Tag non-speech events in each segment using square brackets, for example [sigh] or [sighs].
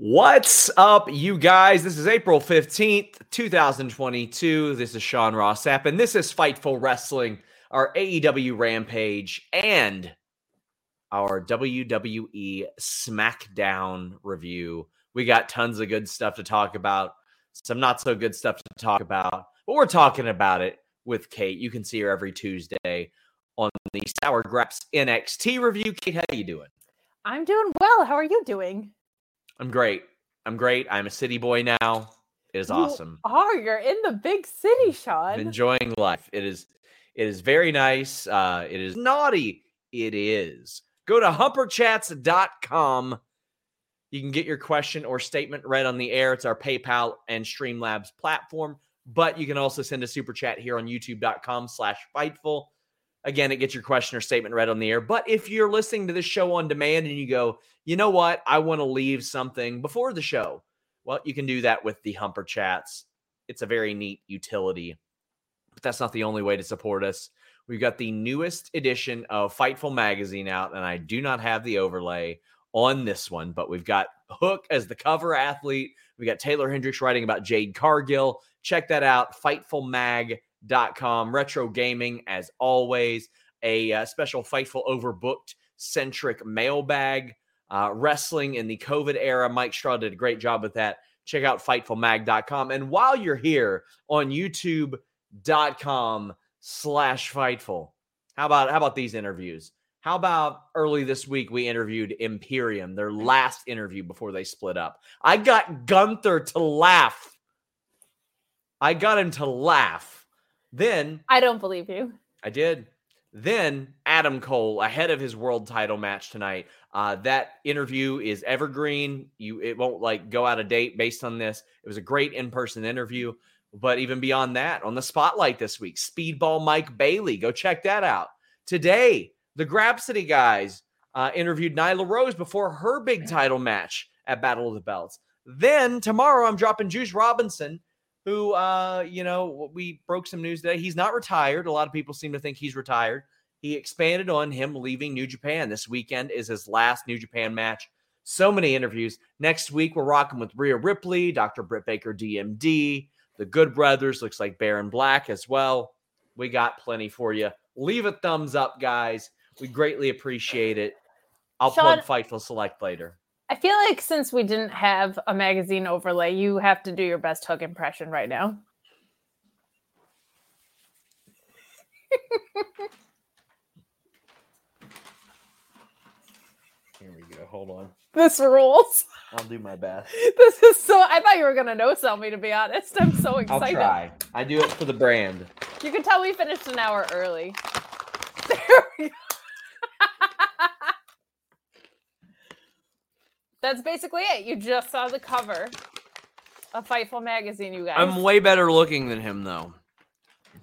What's up, you guys? This is April 15th, 2022. This is Sean Ross Sapp, and this is Fightful Wrestling, our AEW Rampage, and our WWE SmackDown review. We got tons of good stuff to talk about, some not so good stuff to talk about, but we're talking about it with Kate. You can see her every Tuesday on the Sour Graps NXT review. Kate, how you doing? I'm doing well. How are you doing? I'm great. I'm great. I'm a city boy now. It is You awesome. are. You're in the big city, Sean. I'm enjoying life. It is it is very nice. Uh it is naughty. It is. Go to humperchats.com. You can get your question or statement read on the air. It's our PayPal and Streamlabs platform. But you can also send a super chat here on youtube.com slash fightful. Again, it gets your question or statement read on the air. But if you're listening to this show on demand and you go, you know what? I want to leave something before the show. Well, you can do that with the Humper Chats. It's a very neat utility. But that's not the only way to support us. We've got the newest edition of Fightful Magazine out, and I do not have the overlay on this one, but we've got Hook as the cover athlete. We got Taylor Hendricks writing about Jade Cargill. Check that out, fightfulmag.com. Retro gaming, as always, a uh, special Fightful Overbooked centric mailbag. Uh, wrestling in the COVID era. Mike Straw did a great job with that. Check out fightfulmag.com. And while you're here on youtube.com slash fightful, how about how about these interviews? How about early this week we interviewed Imperium, their last interview before they split up. I got Gunther to laugh. I got him to laugh. Then I don't believe you. I did. Then Adam Cole ahead of his world title match tonight. Uh, that interview is evergreen. You it won't like go out of date based on this. It was a great in-person interview. But even beyond that, on the spotlight this week, Speedball Mike Bailey. Go check that out. Today, the Grapsity guys uh, interviewed Nyla Rose before her big title match at Battle of the Belts. Then tomorrow, I'm dropping Juice Robinson, who, uh, you know, we broke some news today. He's not retired. A lot of people seem to think he's retired. He expanded on him leaving New Japan. This weekend is his last New Japan match. So many interviews. Next week, we're rocking with Rhea Ripley, Dr. Britt Baker, DMD, the Good Brothers. Looks like Baron Black as well. We got plenty for you. Leave a thumbs up, guys. We greatly appreciate it. I'll Sean- plug Fightful Select later. I feel like since we didn't have a magazine overlay, you have to do your best hook impression right now. Here we go. Hold on. This rules. I'll do my best. [laughs] This is so. I thought you were gonna no sell me. To be honest, I'm so excited. I'll try. I do it for the brand. You can tell we finished an hour early. [laughs] There we go. That's basically it. You just saw the cover of Fightful magazine, you guys. I'm way better looking than him, though.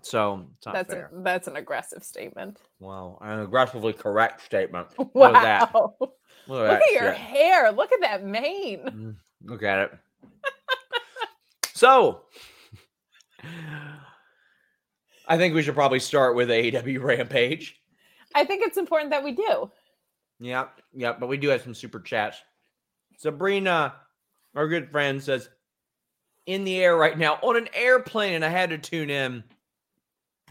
So it's not that's fair. a, that's an aggressive statement. Wow, an aggressively correct statement. [laughs] Wow. Look at that. Look Look at, at your shit. hair. Look at that mane. Mm, Look at it. [laughs] so, I think we should probably start with AEW Rampage. I think it's important that we do. Yeah, yeah, but we do have some super chats. Sabrina, our good friend, says, in the air right now on an airplane, and I had to tune in.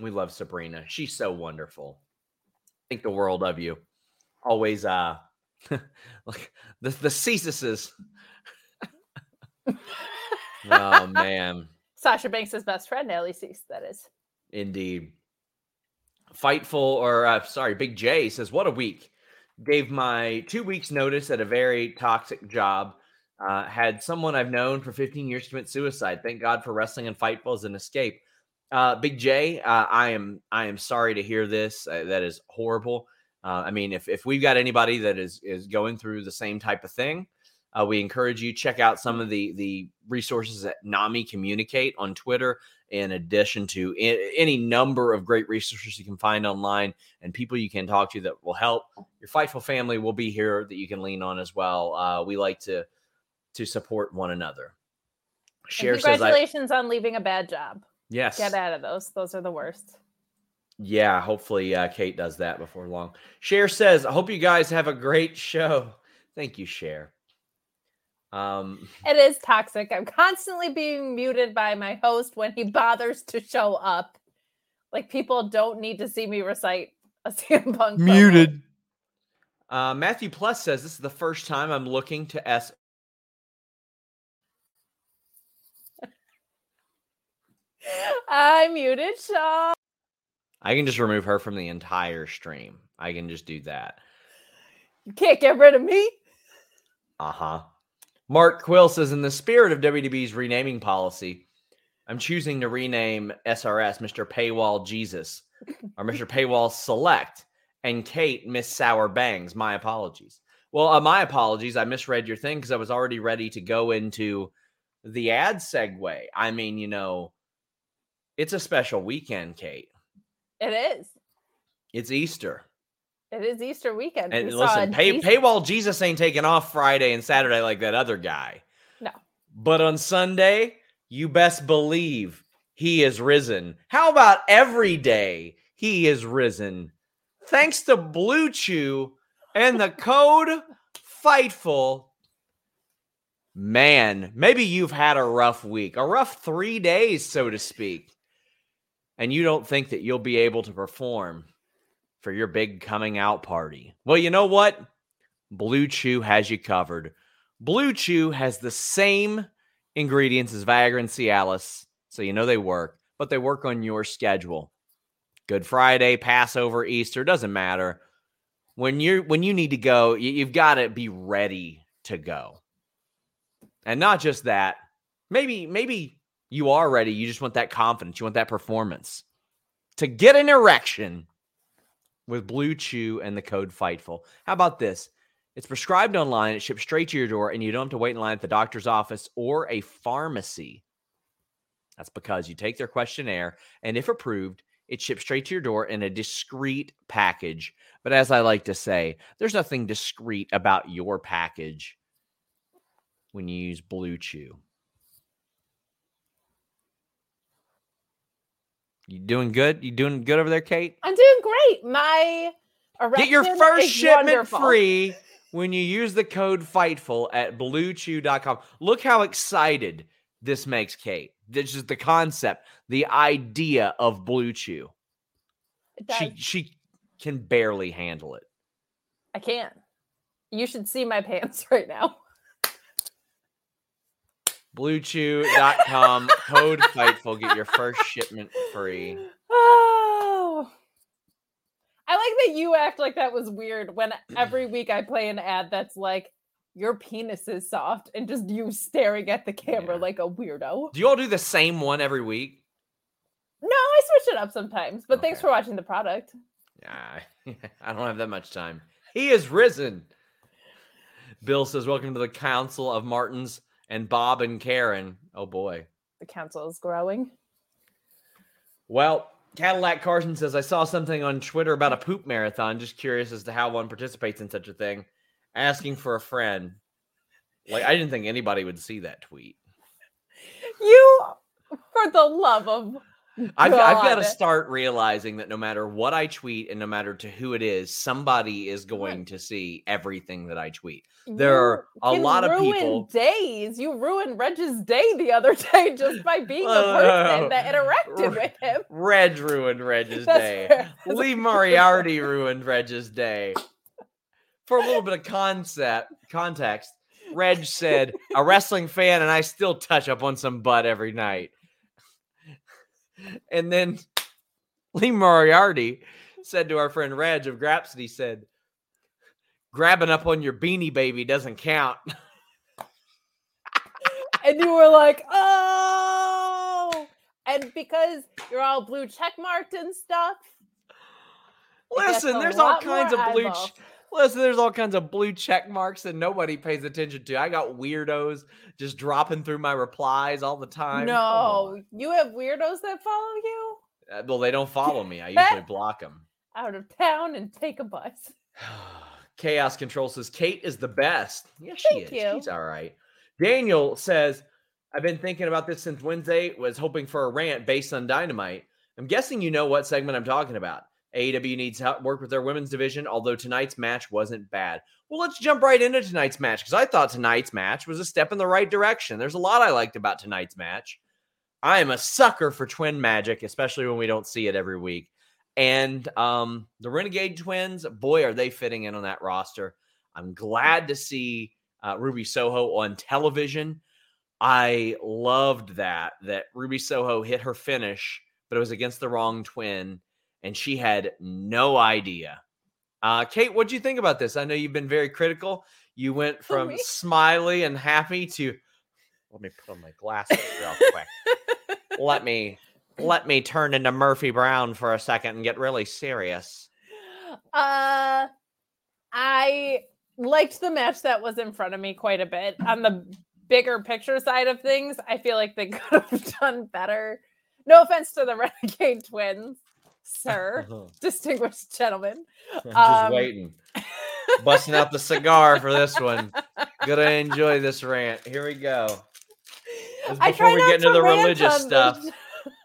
We love Sabrina. She's so wonderful. Think the world of you. Always, uh, [laughs] like the the Ceases. [laughs] oh man, Sasha Banks' best friend, Nellie Cease, that is. indeed. Fightful, or uh, sorry, Big J says, "What a week." Gave my two weeks notice at a very toxic job. Uh, had someone I've known for 15 years commit suicide. Thank God for wrestling and Fightful as an escape. Uh, Big J, uh, I am I am sorry to hear this. Uh, that is horrible. Uh, I mean, if if we've got anybody that is is going through the same type of thing, uh, we encourage you check out some of the the resources that Nami communicate on Twitter. In addition to any number of great resources you can find online and people you can talk to that will help your Fightful family will be here that you can lean on as well. Uh, we like to to support one another. Cher says, I, congratulations on leaving a bad job. "Yes, Get out of those. Those are the worst. Yeah, hopefully uh, Kate does that before long. Share says, I hope you guys have a great show. Thank you, Cher. Um, [laughs] It is toxic. I'm constantly being muted by my host when he bothers to show up. Like people don't need to see me recite a CM Punk. promo. Uh, Matthew Plus says this is the first time I'm looking to S. I muted Sean. I can just remove her from the entire stream. I can just do that. You can't get rid of me. Uh huh. Mark Quill says, in the spirit of WDB's renaming policy, I'm choosing to rename SRS Mr. Paywall Jesus or Mr. [laughs] Paywall Select and Kate Miss Sour Bangs. My apologies. Well, uh, my apologies. I misread your thing because I was already ready to go into the ad segue. I mean, you know, it's a special weekend, Kate. It is. It's Easter. It is Easter weekend. And We listen, pay, paywall Jesus ain't taking off Friday and Saturday like that other guy. No. But on Sunday, you best believe he is risen. How about every day he is risen? Thanks to Blue Chew and the code Fightful. Man, maybe you've had a rough week, a rough three days, so to speak, and you don't think that you'll be able to perform for your big coming out party. Well, you know what? Blue Chew has you covered. Blue Chew has the same ingredients as Viagra and Cialis, so you know they work, but they work on your schedule. Good Friday, Passover, Easter, doesn't matter. When you're when you need to go, you, you've got to be ready to go. And not just that, maybe maybe you are ready, you just want that confidence, you want that performance. To get an erection, with Blue Chew and the code FIGHTFUL. How about this? It's prescribed online, it ships straight to your door, and you don't have to wait in line at the doctor's office or a pharmacy. That's because you take their questionnaire, and if approved, it ships straight to your door in a discreet package. But as I like to say, there's nothing discreet about your package when you use Blue Chew. You doing good? You doing good over there, Kate? I'm doing great. My Get your first shipment wonderful. free when you use the code FIGHTFUL at bluechew.com. Look how excited this makes Kate. This is the concept, the idea of Blue Chew. She she can barely handle it. I can't. You should see my pants [laughs] right now. Bluechew.com, code FIGHTFUL. Get your first shipment free. Oh. [sighs] I like that you act like that was weird when every [clears throat] week I play an ad that's like, your penis is soft, and just you staring at the camera Yeah. like a weirdo. Do you all do the same one every week? No, I switch it up sometimes, but thanks for watching the product. Nah, [laughs] I don't have that much time. He is risen. Bill says, Welcome to the Council of Martins and Bob and Karen. Oh boy. The council is growing. Well, Cadillac Carson says, I saw something on Twitter about a poop marathon. Just curious as to how one participates in such a thing. Asking for a friend. Like, I didn't think anybody would see that tweet. You, for the love of I've, I've got to start realizing that no matter what I tweet and no matter to who it is, somebody is going to see everything that I tweet. There are a lot of people- Days. You ruined Reg's day the other [laughs] day just by being the Oh, person that interacted with him. Reg ruined Reg's [laughs] day. Lee Moriarty ruined Reg's day. For a little bit of concept context, Reg said, "A wrestling fan, and I still touch up on some butt every night." And then [laughs] Lee Moriarty said to our friend Reg of Grapsity, said, "Grabbing up on your beanie baby doesn't count." [laughs] and you were like, oh. And because you're all blue check marked and stuff. Listen, there's all kinds of blue. Ch- Listen, there's all kinds of blue check marks that nobody pays attention to. I got weirdos just dropping through my replies all the time. No, you have weirdos that follow you Uh, well, they don't follow me. I [laughs] usually block them. out of town and take a bus. [sighs] Chaos Control says Kate is the best. Yes, she Thank is. you. She's all right. Daniel says, I've been thinking about this since Wednesday, was hoping for a rant based on dynamite. I'm guessing you know what segment I'm talking about. AEW needs help work with their women's division, although tonight's match wasn't bad. Well, let's jump right into tonight's match because I thought tonight's match was a step in the right direction. There's a lot I liked about tonight's match. I am a sucker for twin magic, especially when we don't see it every week. And um, the Renegade Twins, boy, are they fitting in on that roster. I'm glad to see uh, Ruby Soho on television. I loved that that Ruby Soho hit her finish, but it was against the wrong twin, and she had no idea. Uh, Kate, what do you think about this? I know you've been very critical. You went from me? smiley and happy to let me put on my glasses real quick. [laughs] let me let me turn into Murphy Brown for a second and get really serious. Uh, I liked the match that was in front of me quite a bit. On the bigger picture side of things, I feel like they [laughs] could have done better. No offense to the [laughs] Renegade Twins, sir, [laughs] distinguished gentlemen. I'm [laughs] just Um, waiting. Busting out the cigar for this one. [laughs] Gonna enjoy this rant. Here we go. Before try we get into the religious stuff.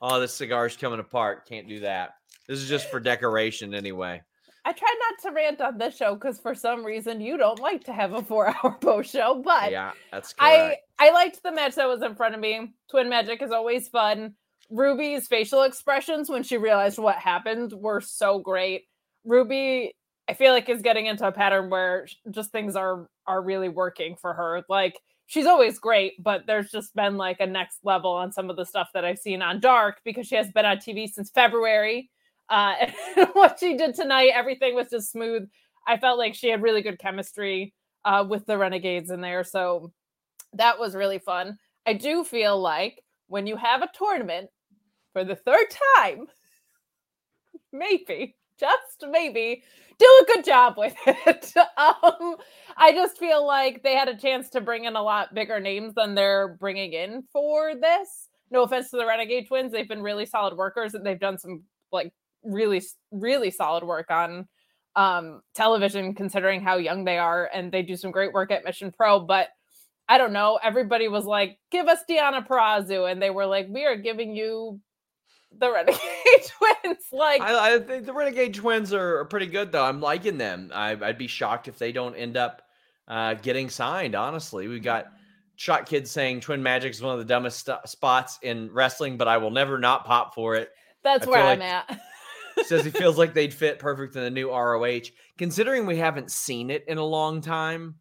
Oh, this cigar's coming apart. Can't do that. This is just for decoration anyway. I try not to rant on this show because for some reason you don't like to have a four-hour post show, but Yeah, that's I. I liked the match that was in front of me. Twin Magic is always fun. Ruby's facial expressions when she realized what happened were so great. Ruby, I feel like is getting into a pattern where just things are are really working for her. Like she's always great, but there's just been like a next level on some of the stuff that I've seen on Dark because she has been on TV since February. Uh, [laughs] what she did tonight, everything was just smooth. I felt like she had really good chemistry uh, with the Renegades in there, so that was really fun. I do feel like when you have a tournament for the third time, [laughs] maybe, just maybe, do a good job with [laughs] it. um, I just feel like they had a chance to bring in a lot bigger names than they're bringing in for this. No offense to the Renegade Twins, they've been really solid workers and they've done some like really, really solid work on um television considering how young they are and they do some great work at Mission Pro, but I don't know. Everybody was like, "Give us Deonna Purrazzo," and they were like, "We are giving you the Renegade [laughs] Twins." Like, I, I think the Renegade Twins are, pretty good, though. I'm liking them. I, I'd be shocked if they don't end up uh, getting signed. Honestly, we got Shot Kids saying Twin Magic is one of the dumbest st- spots in wrestling, but I will never not pop for it. that's I where I'm like- at. [laughs] Says he feels like [laughs] they'd fit perfect in the new ROH. Considering we haven't seen it in a long time,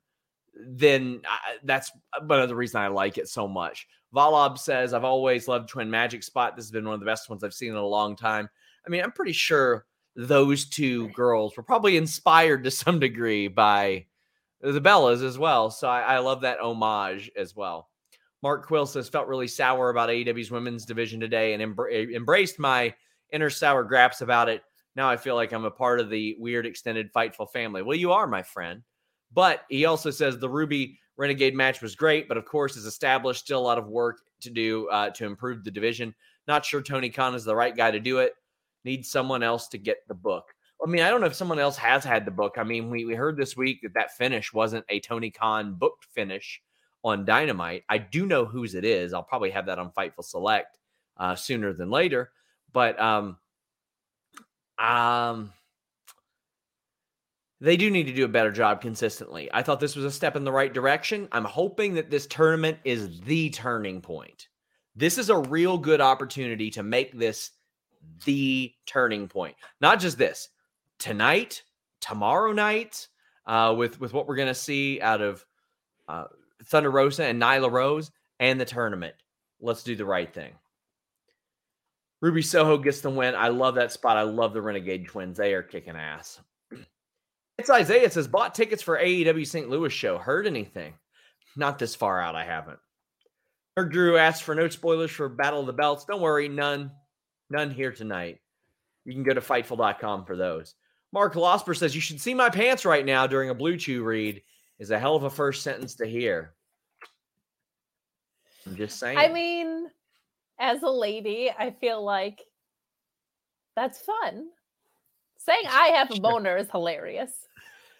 then I, that's one of the reason I like it so much. Valob says, I've always loved Twin Magic Spot. This has been one of the best ones I've seen in a long time. I mean, I'm pretty sure those two girls were probably inspired to some degree by the Bellas as well. So I, I love that homage as well. Mark Quill says, felt really sour about AEW's women's division today and embra- eh, embraced my inner sour graps about it. Now I feel like I'm a part of the weird extended Fightful family. Well, you are, my friend. But he also says the Ruby Renegade match was great, but of course, is established. Still a lot of work to do uh, to improve the division. Not sure Tony Khan is the right guy to do it. Needs someone else to get the book. I mean, I don't know if someone else has had the book. I mean, we, we heard this week that that finish wasn't a Tony Khan booked finish on Dynamite. I do know whose it is. I'll probably have that on Fightful Select uh, sooner than later. But um, um, they do need to do a better job consistently. I thought this was a step in the right direction. I'm hoping that this tournament is the turning point. This is a real good opportunity to make this the turning point. Not just this tonight, tomorrow night, uh, with with what we're gonna see out of uh, Thunder Rosa and Nyla Rose and the tournament. Let's do the right thing. Ruby Soho gets the win. I love that spot. I love the Renegade Twins. They are kicking ass. It's Isaiah it says bought tickets for AEW St. Louis show. Heard anything? Not this far out. I haven't. Herc Drew asked for no spoilers for Battle of the Belts. Don't worry, none, none here tonight. You can go to Fightful.com for those. Mark Losper says you should see my pants right now during a Blue Chew read. Is a hell of a first sentence to hear. I'm just saying. I mean, as a lady, I feel like that's fun. Saying I have a boner is hilarious.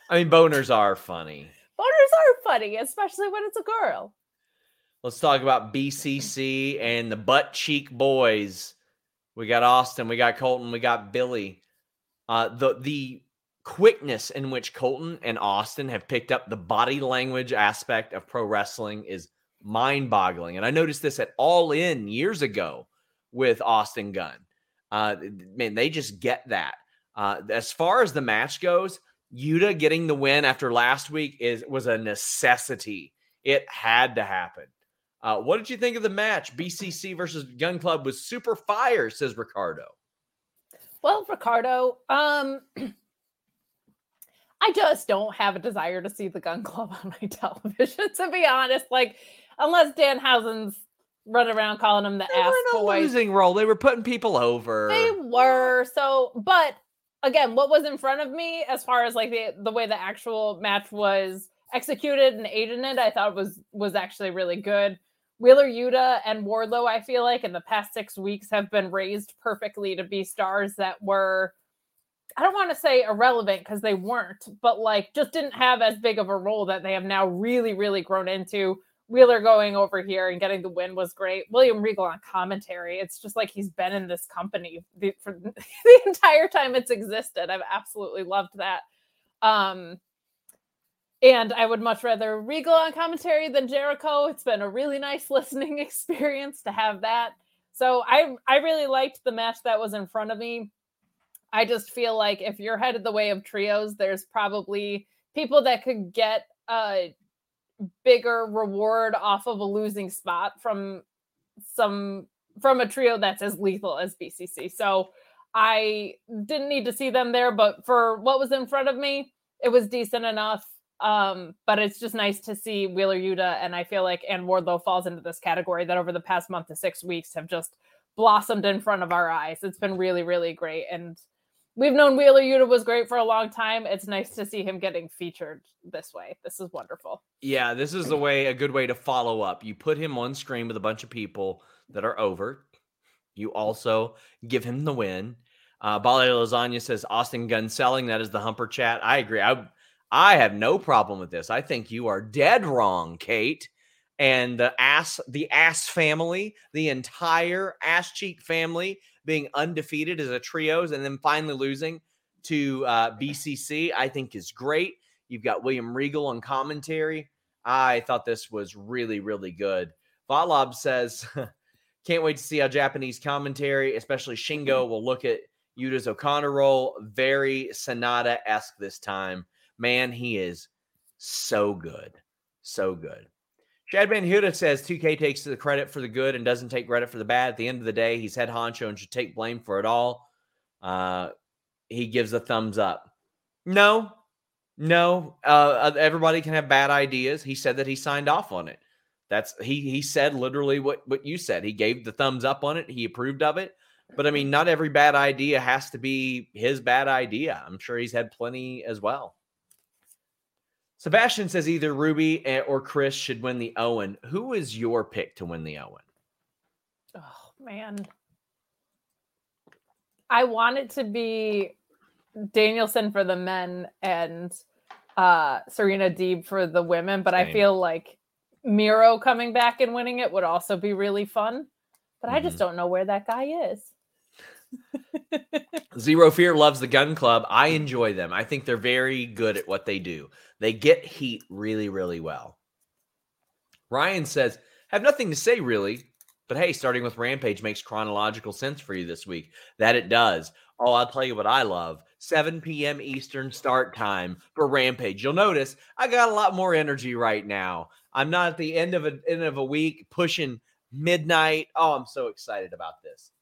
I mean, boners are funny. Boners are funny, especially when it's a girl. Let's talk about BCC and the butt cheek boys. We got Austin, we got Colton, we got Billy. Uh, the the quickness in which Colton and Austin have picked up the body language aspect of pro wrestling is mind boggling. And I noticed this at All In years ago with Austin Gunn. Uh, man, they just get that. Uh, as far as the match goes, Yuta getting the win after last week is was a necessity. It had to happen. Uh, what did you think of the match? BCC versus Gunn Club was super fire, says Ricardo. Well, Ricardo, um, [clears throat] I just don't have a desire to see the Gunn Club [laughs] on my television, to be honest. Like, unless Danhausen's running around calling them the they ass were in a boys. losing role. They were putting people over. They were so, but again, what was in front of me as far as like the the way the actual match was executed and aided it, I thought was was actually really good. Wheeler Yuta and Wardlow, I feel like in the past six weeks have been raised perfectly to be stars that were, I don't want to say irrelevant because they weren't, but like just didn't have as big of a role that they have now really, really grown into. Wheeler going over here and getting the win was great. William Regal on commentary. It's just like he's been in this company for [laughs] the entire time it's existed. I've absolutely loved that. Um, and I would much rather Regal on commentary than Jericho. It's been a really nice [laughs] listening experience to have that. So I I really liked the match that was in front of me. I just feel like if you're headed the way of trios, there's probably people that could get a bigger reward off of a losing spot from some from a trio that's as lethal as BCC. So I didn't need to see them there, but for what was in front of me, it was decent enough. Um, but it's just nice to see Wheeler Yuta and I feel like and Wardlow falls into this category that over the past month to six weeks have just blossomed in front of our eyes. It's been really, really great. And we've known Wheeler Yuta was great for a long time. It's nice to see him getting featured this way. This is wonderful. Yeah, this is the way a good way to follow up. You put him on screen with a bunch of people that are over. You also give him the win. Uh, Bali Lasagna says Austin Gunn selling. That is the humper chat. I agree. I I have no problem with this. I think you are dead wrong, Kate. And the ass, the ass family, the entire ass cheek family being undefeated as a trios and then finally losing to uh, BCC, I think is great. You've got William Regal on commentary. I thought this was really, really good. Valab says, [laughs] can't wait to see how Japanese commentary, especially Shingo, will look at Yuta's O'Connor roll. Very Sanada esque this time. Man, he is so good. So good. Chad Van Huda says TK takes the credit for the good and doesn't take credit for the bad. At the end of the day, he's head honcho and should take blame for it all. Uh, he gives a thumbs up. No, no. Uh, everybody can have bad ideas. He said that he signed off on it. That's he. He said literally what what you said. He gave the thumbs up on it. He approved of it. But I mean, not every bad idea has to be his bad idea. I'm sure he's had plenty as well. Sebastian says either Ruby or Chris should win the Owen. Who is your pick to win the Owen? Oh man. I want it to be Danielson for the men and uh Serena Deeb for the women, but Same. I feel like Miro coming back and winning it would also be really fun. But I just Mm-hmm. don't know where that guy is. [laughs] Zero Fear loves the Gunn Club. I enjoy them. I think they're very good at what they do. They get heat really, really well. Ryan says, have nothing to say really, but hey, starting with Rampage makes chronological sense for you this week. That it does. Oh, I'll tell you what I love 7 p.m. Eastern start time for Rampage. You'll notice I got a lot more energy right now. I'm not at the end of a end of a week pushing midnight. Oh, I'm so excited about this.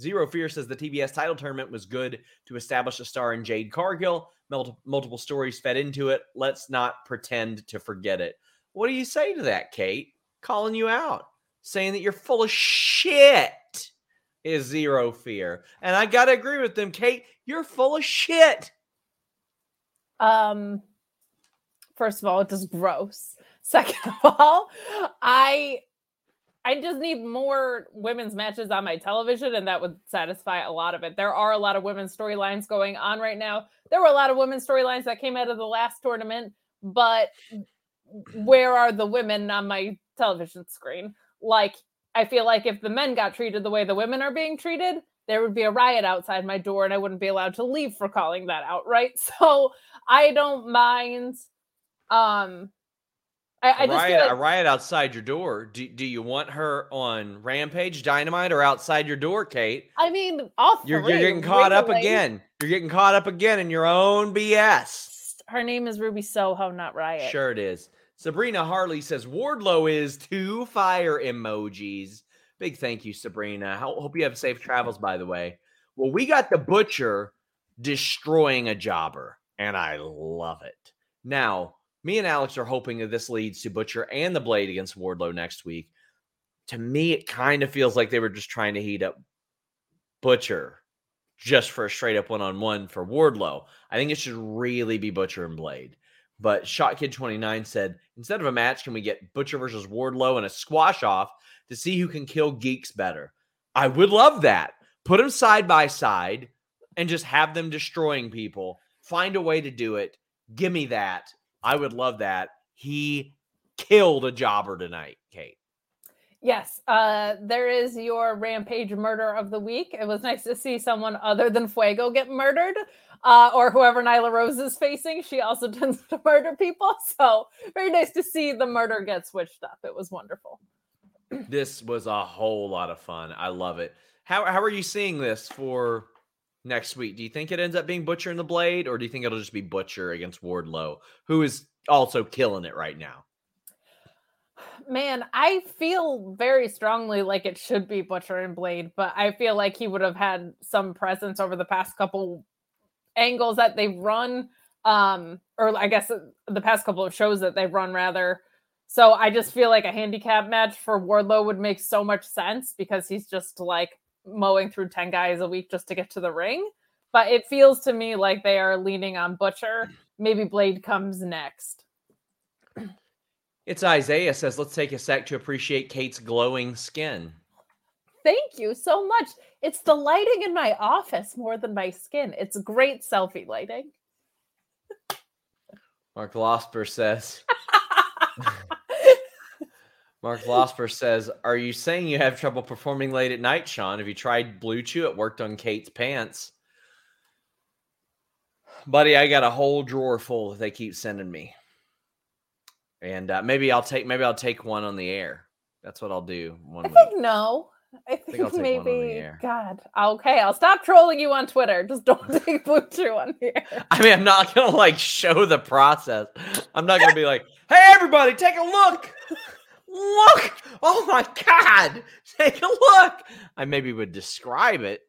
Zero Fear says the TBS title tournament was good to establish a star in Jade Cargill. Multiple, stories fed into it. Let's not pretend to forget it. What do you say to that, Kate? Calling you out, saying that you're full of shit is Zero Fear. And I got to agree with them, Kate. You're full of shit. Um first of all, it's just gross. [laughs] Second of all, I I just need more women's matches on my television, and that would satisfy a lot of it. There are a lot of women's storylines going on right now. There were a lot of women's storylines that came out of the last tournament, but where are the women on my television screen? Like, I feel like if the men got treated the way the women are being treated, there would be a riot outside my door and I wouldn't be allowed to leave for calling that out, right? [laughs] So I don't mind. Um, I, I riot, like, a riot outside your door. Do, do you want her on Rampage Dynamite or outside your door, Kate? I mean, all You're, three, you're getting caught up again. You're getting caught up again in your own BS. Her name is Ruby Soho, not Riot. Sure it is. Sabrina Harley says Wardlow is two fire emojis. Big thank you, Sabrina. Ho- Hope you have safe travels, by the way. Well, we got the butcher destroying a jobber, and I love it. Now, me and Alex are hoping that this leads to Butcher and the Blade against Wardlow next week. To me, it kind of feels like they were just trying to heat up Butcher just for a straight up one on one for Wardlow. I think it should really be Butcher and Blade. But ShotKid29 said instead of a match, can we get Butcher versus Wardlow and a squash off to see who can kill geeks better? I would love that. Put them side by side and just have them destroying people. Find a way to do it. Give me that. I would love that. He killed a jobber tonight, Kate. Yes, uh, there is your Rampage murder of the week. It was nice to see someone other than Fuego get murdered, uh, or whoever Nyla Rose is facing. She also [laughs] tends to murder people, so very nice to see the murder get switched up. It was wonderful. This was a whole lot of fun. I love it. How how are you seeing this for next week? Do you think it ends up being Butcher and the Blade, or do you think it'll just be Butcher against Wardlow, who is also killing it right now? Man, I feel very strongly like it should be Butcher and Blade, but I feel like he would have had some presence over the past couple angles that they've run, um, or I guess uh, the past couple of shows that they've run rather. So I just feel like a handicap match for Wardlow would make so much sense because he's just like mowing through 10 guys a week just to get to the ring. But it feels to me like they are leaning on Butcher. Maybe Blade comes next. It's Isaiah says, let's take a sec to appreciate Kate's glowing skin. Thank you so much. It's the lighting in my office more than my skin. It's great selfie lighting. Mark Losper says, Mark Losper says, Are you saying you have trouble performing late at night, Sean? Have you tried Blue Chew? It worked on Kate's pants. Buddy, I got a whole drawer full that they keep sending me. And uh, maybe I'll take maybe I'll take one on the air. That's what I'll do. One I week. think no. I think, think I'll take one on the maybe. God. Okay, I'll stop trolling you on Twitter. Just don't [laughs] take Blue Chew on here. [laughs] I mean, I'm not gonna like show the process. I'm not gonna be like, "Hey, everybody, take a look! [laughs] Look! Oh my God! [laughs] Take a look!" I maybe would describe it.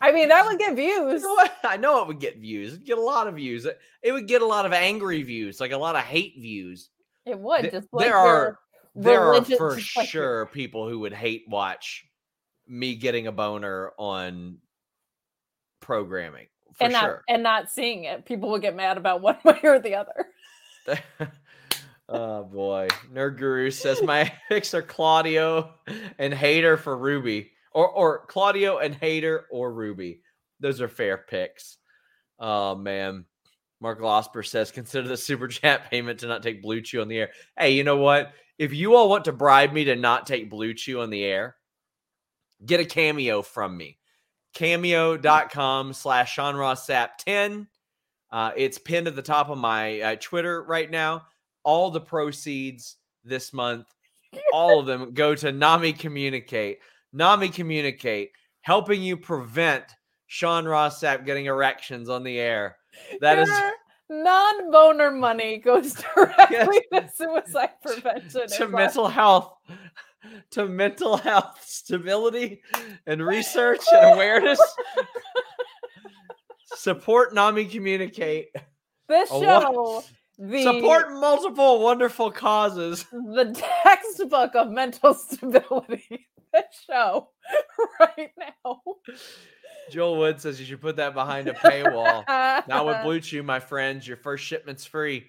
I mean, that would get views. You know? I know it would get views. It'd get a lot of views. It, it would get a lot of angry views, like a lot of hate views. It would Th- just like there are there are for [laughs] just sure people who would hate watch me getting a boner on programming. For and not sure. and not seeing it. People would get mad about one [laughs] way or the other. Oh boy. Nerd Guru says my [laughs] picks are Claudio and Hayter for Ruby. Or or Claudio and Hayter or Ruby. Those are fair picks. Oh man. Mark Losper says consider the super chat [laughs] payment to not take Blue Chew on the air. Hey, you know what? If you all want to bribe me to not take Blue Chew on the air, get a cameo from me. Cameo.com slash Sean Ross Sapp 10. Uh, it's pinned at the top of my uh, Twitter right now. All the proceeds this month, all of them go to Nami Communicate. Nami Communicate, helping you prevent Sean Ross Sapp getting erections on the air. That is Your non-boner money goes [laughs] directly [laughs] to suicide prevention. to mental health, to mental health stability and research and awareness. [laughs] Support Nami Communicate. This show? The Support multiple wonderful causes. the textbook of mental [laughs] stability. This show [laughs] right now. Joel Wood says you should put that behind a paywall. Not with Blue Chew, my friends. Your first shipment's free.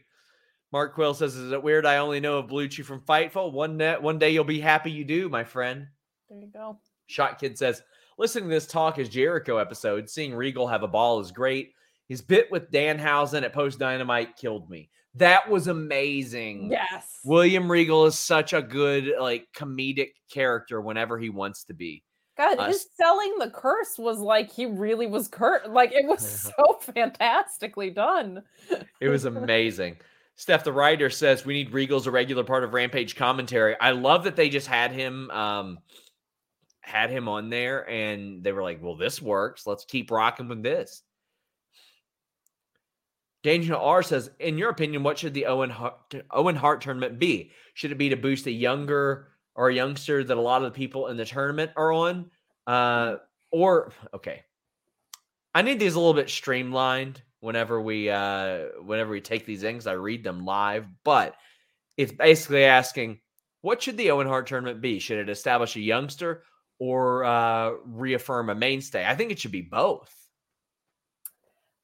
Mark Quill says, "Is it weird? I only know of Blue Chew from Fightful. One net, one day you'll be happy you do, my friend." There you go. Shot Kid says, "Listening to this talk is Jericho episode. Seeing Regal have a ball is great. His bit with Danhausen at Post Dynamite killed me. That was amazing. Yes. William Regal is such a good like comedic character whenever he wants to be. God, uh, his selling the curse was like he really was cursed. Like it was [laughs] so fantastically done. it was amazing. Steph, the writer, says we need Regal's a regular part of Rampage commentary. I love that they just had him um had him on there and they were like, well, this works. Let's keep rocking with this. Daniel R says, in your opinion, what should the Owen Hart, Owen Hart tournament be? Should it be to boost a younger or a youngster that a lot of the people in the tournament are on? Uh, or okay, I need these a little bit streamlined whenever we uh, whenever we take these things. I read them live, but it's basically asking, what should the Owen Hart tournament be? Should it establish a youngster or uh, reaffirm a mainstay? I think it should be both.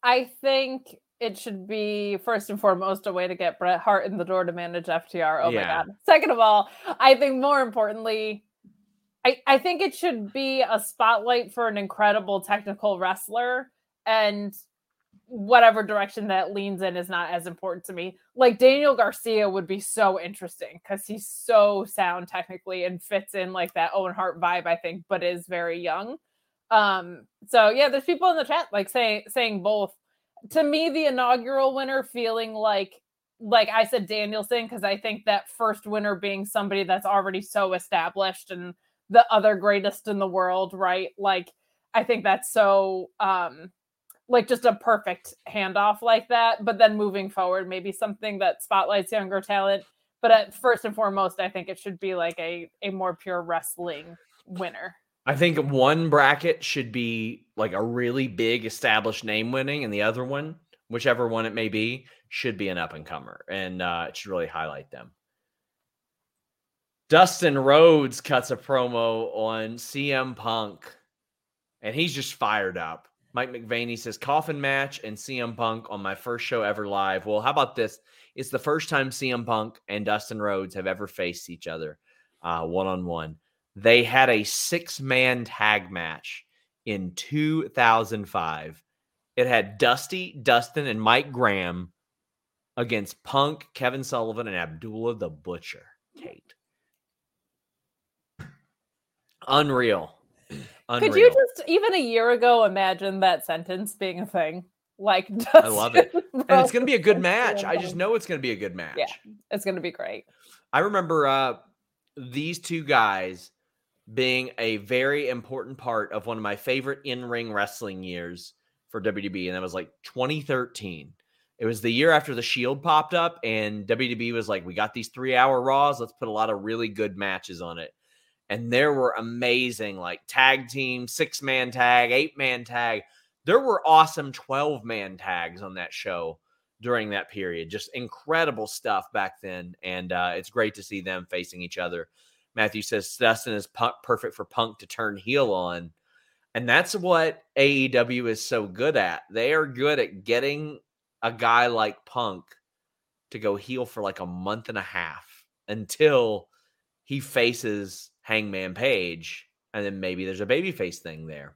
I think it should be first and foremost a way to get Bret Hart in the door to manage FTR. Oh yeah. my god. [laughs] Second of all, I think more importantly, I, I think it should be a spotlight for an incredible technical wrestler and whatever direction that leans in is not as important to me. Like Daniel Garcia would be so interesting because he's so sound technically and fits in like that Owen Hart vibe, I think, but is very young. Um, so yeah, there's people in the chat like saying saying both to me the inaugural winner feeling like like I said Danielson because I think that first winner being somebody that's already so established and the other greatest in the world, right? Like I think that's so um like just a perfect handoff like that. But then moving forward, maybe something that spotlights younger talent. But at first and foremost, I think it should be like a a more pure wrestling winner. I think one bracket should be like a really big established name winning, and the other one, whichever one it may be, should be an up and comer, and uh, it should really highlight them. Dustin Rhodes cuts a promo on CM Punk, and he's just fired up. Mike McVaney says coffin match and CM Punk on my first show ever live. Well, how about this? It's the first time CM Punk and Dustin Rhodes have ever faced each other one on one. They had a six man tag match in 2005. It had Dusty, Dustin, and Mike Graham against Punk, Kevin Sullivan, and Abdullah the Butcher. Kate. Unreal. Unreal. Could you just even a year ago imagine that sentence being a thing? Like Dustin I love it. [laughs] and it's gonna be a good match. I just know it's gonna be a good match. Yeah, it's gonna be great. I remember uh these two guys being a very important part of one of my favorite in-ring wrestling years for WWE, and that was like 2013. It was the year after the Shield popped up, and WWE was like, "We got these three-hour Raws. Let's put a lot of really good matches on it." And there were amazing like tag team, six-man tag, eight-man tag. There were awesome 12-man tags on that show during that period. Just incredible stuff back then, and uh, it's great to see them facing each other. Matthew says Dustin is perfect for Punk to turn heel on. And that's what AEW is so good at. They are good at getting a guy like Punk to go heel for like a month and a half until he faces Hangman Page. And then maybe there's a babyface thing there.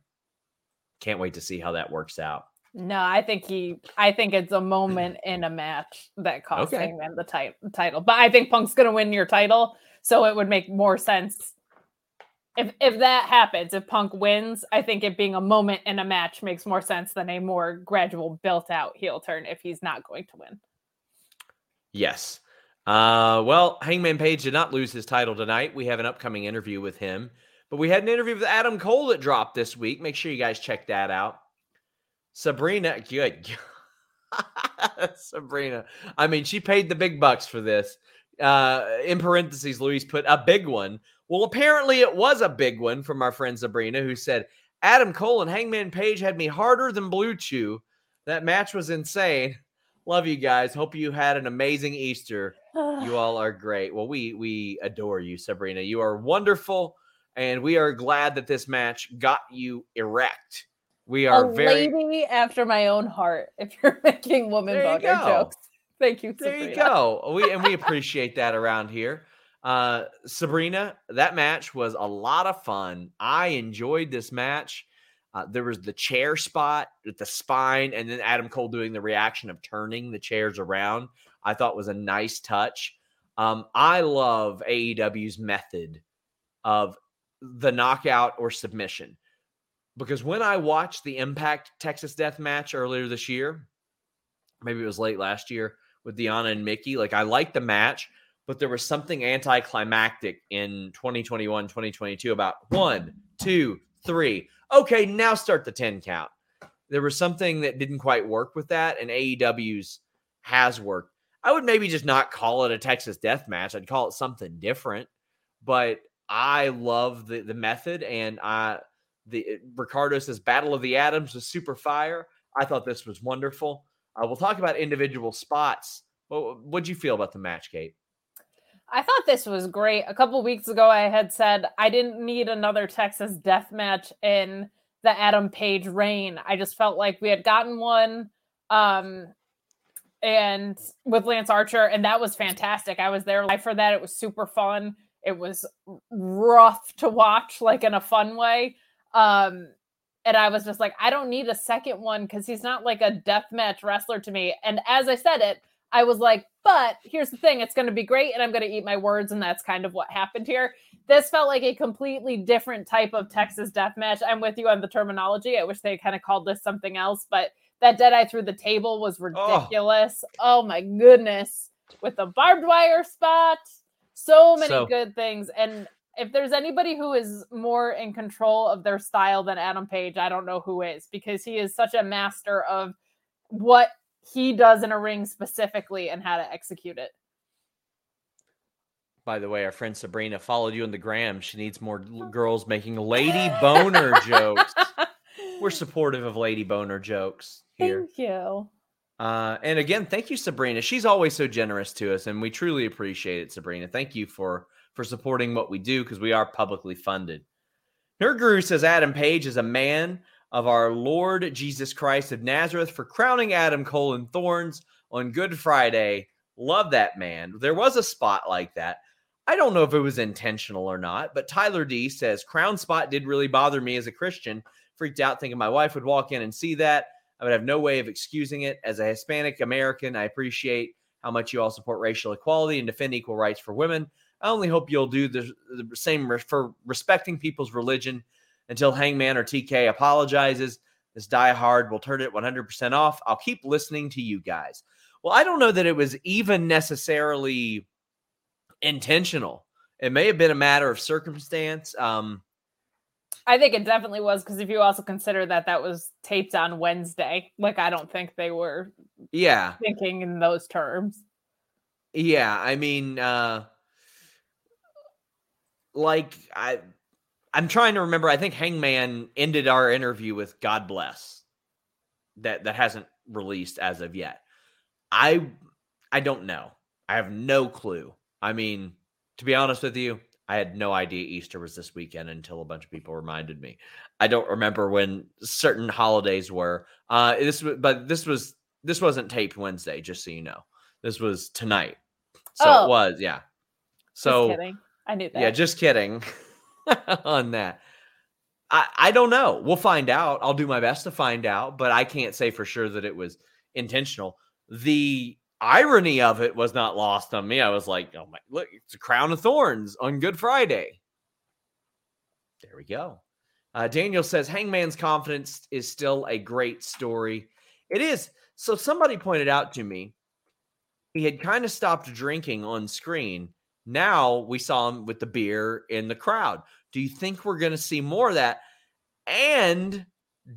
Can't wait to see how that works out. No, I think he. I think it's a moment in a match that costs okay. Hangman the tit- title. But I think Punk's going to win your title. So it would make more sense if if that happens, if Punk wins, I think it being a moment in a match makes more sense than a more gradual built out heel turn if he's not going to win. Yes. Uh, well, Hangman Page did not lose his title tonight. We have an upcoming interview with him, but we had an interview with Adam Cole that dropped this week. Make sure you guys check that out. Sabrina, good. [laughs] Sabrina. I mean, she paid the big bucks for this uh, in parentheses, Luis put a big one. Well, apparently it was a big one from our friend Sabrina, who said, Adam Cole and Hangman Page had me harder than Blue Chew. That match was insane. Love you guys. Hope you had an amazing Easter. you [sighs] all are great. Well, we we adore you, Sabrina. You are wonderful, and we are glad that this match got you erect. We are a very after my own heart. If you're [laughs] making woman boner jokes. Thank you. There you go. We and we [laughs] appreciate that around here. Uh, Sabrina, that match was a lot of fun. I enjoyed this match. Uh, there was the chair spot with the spine, and then Adam Cole doing the reaction of turning the chairs around. I thought was a nice touch. Um, I love AEW's method of the knockout or submission. Because when I watched the Impact Texas Death Match earlier this year, maybe it was late last year with Deonna and Mickey. like I liked the match, but there was something anticlimactic in 2021, 2022 about one, two, three. Okay, now start the 10 count. There was something that didn't quite work with that, and AEW's has worked. I would maybe just not call it a Texas death match. I'd call it something different. But I love the the method, and I the Ricardo says Battle of the Atoms was super fire. I thought this was wonderful. Uh, we'll talk about individual spots. What what'd you feel about the match, Kate? I thought this was great. A couple weeks ago, I had said I didn't need another Texas death match in the Adam Page reign. I just felt like we had gotten one um and with Lance Archer, and that was fantastic. I was there live for that. It was super fun. It was rough to watch, like in a fun way. Um, and I was just like, I don't need a second one because he's not like a death match wrestler to me. And as I said it, I was like, but here's the thing, it's going to be great, and I'm going to eat my words, and that's kind of what happened here. This felt like a completely different type of Texas death match. I'm with you on the terminology. I wish they kind of called this something else, but that Deadeye through the table was ridiculous. Oh, oh my goodness. With the barbed wire spot, so many so, good things. And if there's anybody who is more in control of their style than Adam Page, I don't know who is because he is such a master of what he does in a ring specifically and how to execute it. By the way, our friend Sabrina followed you on the gram. She needs more girls making lady boner [laughs] jokes. We're [laughs] supportive of lady boner jokes here. Thank you. Uh, and again, thank you, Sabrina. She's always so generous to us, and we truly appreciate it, Sabrina. Thank you for for supporting what we do because we are publicly funded. Nerd Guru says Adam Page is a man of our Lord Jesus Christ of Nazareth for crowning Adam Cole and Thorns on Good Friday. Love that man. There was a spot like that. I don't know if it was intentional or not, but Tyler D says crown spot did really bother me as a Christian. Freaked out thinking my wife would walk in and see that. I would have no way of excusing it. As a Hispanic American, I appreciate how much you all support racial equality and defend equal rights for women. I only hope you'll do the, the same for respecting people's religion until Hangman or TK apologizes. This die hard will turn it 100% off. I'll keep listening to you guys. Well, I don't know that it was even necessarily intentional. It may have been a matter of circumstance. Um, I think it definitely was because if you also consider that that was taped on Wednesday, like I don't think they were, yeah, thinking in those terms. Yeah, I mean, uh, like I I'm trying to remember. I think Hangman ended our interview with God bless. That that hasn't released as of yet. I I don't know. I have no clue. I mean, to be honest with you, I had no idea Easter was this weekend until a bunch of people reminded me. I don't remember when certain holidays were. Uh this but this was this wasn't taped Wednesday, just so you know. This was tonight. So oh. it was, yeah. So I knew that. Yeah, just kidding [laughs] on that. I, I don't know. We'll find out. I'll do my best to find out, but I can't say for sure that it was intentional. The irony of it was not lost on me. I was like, oh my, look, it's a crown of thorns on Good Friday. There we go. Uh, Daniel says Hangman's confidence is still a great story. It is. So somebody pointed out to me he had kind of stopped drinking on screen now we saw him with the beer in the crowd. Do you think we're going to see more of that? And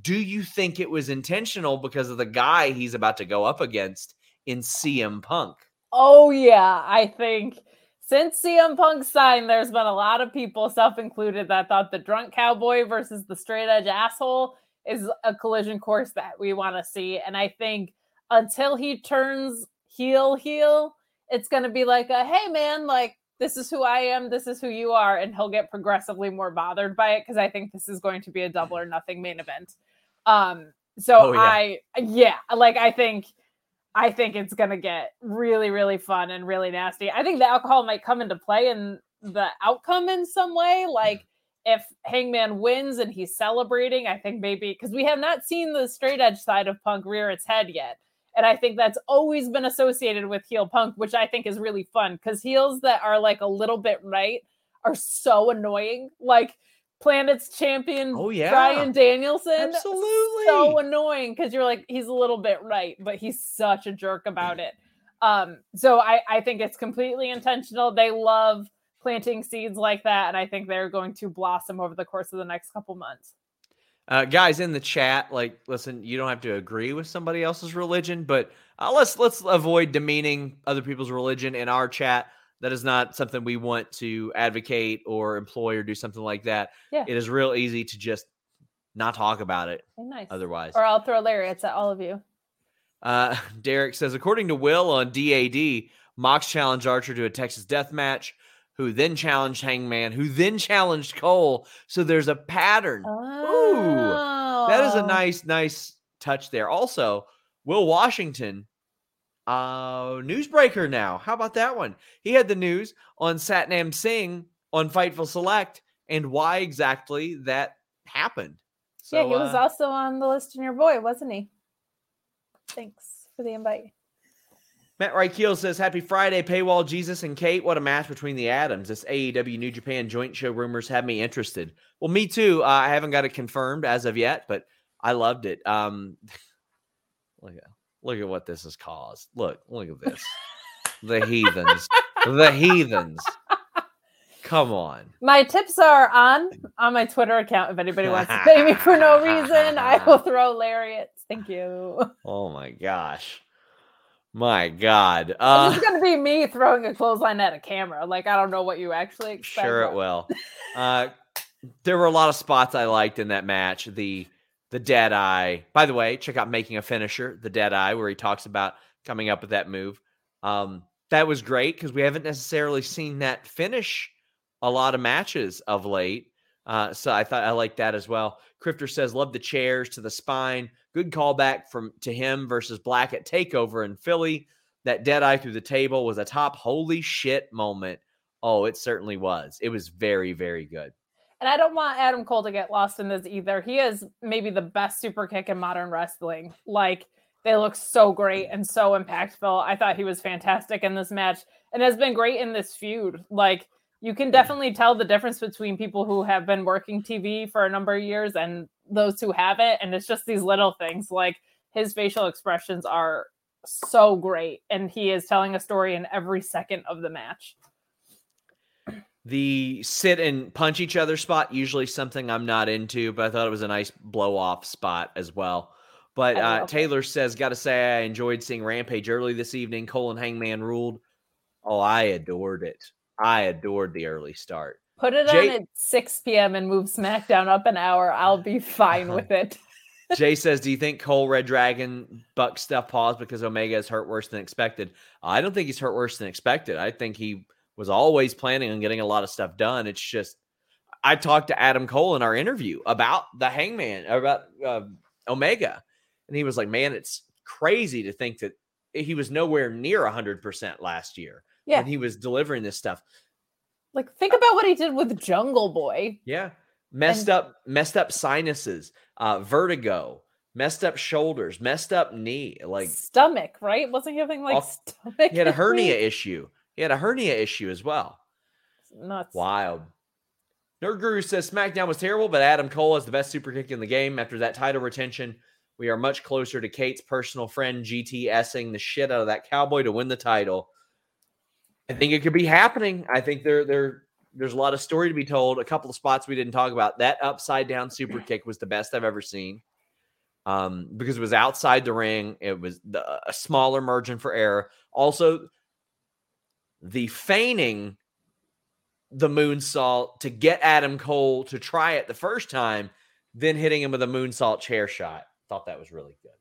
do you think it was intentional because of the guy he's about to go up against in CM Punk? Oh, yeah. I think since CM Punk signed, there's been a lot of people, self included, that thought the drunk cowboy versus the straight edge asshole is a collision course that we want to see. And I think until he turns heel, heel, it's going to be like a hey man like this is who i am this is who you are and he'll get progressively more bothered by it because i think this is going to be a double or nothing main event. Um so oh, yeah. i yeah like i think i think it's going to get really really fun and really nasty. I think the alcohol might come into play in the outcome in some way like if hangman wins and he's celebrating i think maybe because we have not seen the straight edge side of punk rear its head yet and I think that's always been associated with heel punk, which I think is really fun because heels that are like a little bit right are so annoying. Like Planet's champion Oh, yeah. Bryan Danielson. Absolutely. So annoying because you're like, he's a little bit right, but he's such a jerk about it. Um, so I, I think it's completely intentional. They love planting seeds like that, and I think they're going to blossom over the course of the next couple months. Uh, guys in the chat, like, listen, you don't have to agree with somebody else's religion, but uh, let's let's avoid demeaning other people's religion in our chat. That is not something we want to advocate or employ or do something like that. Yeah. It is real easy to just not talk about it nice. otherwise. Or I'll throw lariats at all of you. Uh, [laughs] Derek says, according to Will on DAD, Mox challenged Archer to a Texas death match, who then challenged Hangman, who then challenged Cole. So there's a pattern. Oh, That is a nice, nice touch there. Also, Will Washington, uh, newsbreaker now. How about that one? He had the news on Satnam Singh on Fightful Select and why exactly that happened. So, yeah, he was uh, also on the list in your boy, wasn't he? Thanks for the invite. Matt Reichel says, Happy Friday, Paywall Jesus and Kate. What a match between the Adams. This AEW New Japan joint show rumors have me interested. Well, me too. Uh, I haven't got it confirmed as of yet, but I loved it. Um, [laughs] look at look at what this has caused. Look, look at this. the heathens. The heathens. Come on. My tips are on on my Twitter account. If anybody wants to pay me for no reason, I [laughs] will throw lariats. Thank you. Oh my gosh. My God. this Uh, is gonna be me throwing a clothesline at a camera. Like I don't know what you actually expect. Sure, it will. [laughs] Uh, there were a lot of spots I liked in that match. The the dead eye. By the way, check out making a finisher, the dead eye, where he talks about coming up with that move. Um, that was great because we haven't necessarily seen that finish a lot of matches of late. Uh, so I thought I liked that as well. Crifter says, "Love the chairs to the spine." Good callback from to him versus Black at Takeover in Philly. That dead eye through the table was a top holy shit moment. Oh, it certainly was. It was very, very good. And I don't want Adam Cole to get lost in this either. He is maybe the best super kick in modern wrestling. Like they look so great and so impactful. I thought he was fantastic in this match and has been great in this feud. Like you can definitely tell the difference between people who have been working TV for a number of years and those who have it. And it's just these little things like his facial expressions are so great. And he is telling a story in every second of the match. The sit and punch each other spot usually something I'm not into, but I thought it was a nice blow off spot as well. But uh. Taylor says, "Got to say, I enjoyed seeing Rampage early this evening. Cole and Hangman ruled. Oh, I adored it. I adored the early start. Put it Jay- on at 6 p.m. and move SmackDown up an hour. I'll be fine with it. [laughs] Jay says, "Do you think Cole Red Dragon Buck stuff paused because Omega is hurt worse than expected? I don't think he's hurt worse than expected. I think he was always planning on getting a lot of stuff done. It's just I talked to Adam Cole in our interview about the Hangman about uh, Omega, and he was like, "Man, it's crazy to think that he was nowhere near hundred percent last year Yeah. when he was delivering this stuff. Like, think about what he did with Jungle Boy. Yeah. Messed And- up, messed up sinuses, uh, vertigo, messed up shoulders, messed up knee. Like stomach, right? Wasn't he having like all- stomach? he had a hernia issue. He had a hernia issue as well. Nuts. Wild. Nerd Guru says SmackDown was terrible, but Adam Cole is the best super kick in the game. After that title retention, we are much closer to Kate's personal friend GTSing the shit out of that cowboy to win the title. I think it could be happening. I think there there there's a lot of story to be told. A couple of spots we didn't talk about. That upside down super kick was the best I've ever seen. Um, because it was outside the ring. It was the, a smaller margin for error. Also, the feigning the moonsault to get Adam Cole to try it the first time, then hitting him with a moonsault chair shot. Thought that was really good.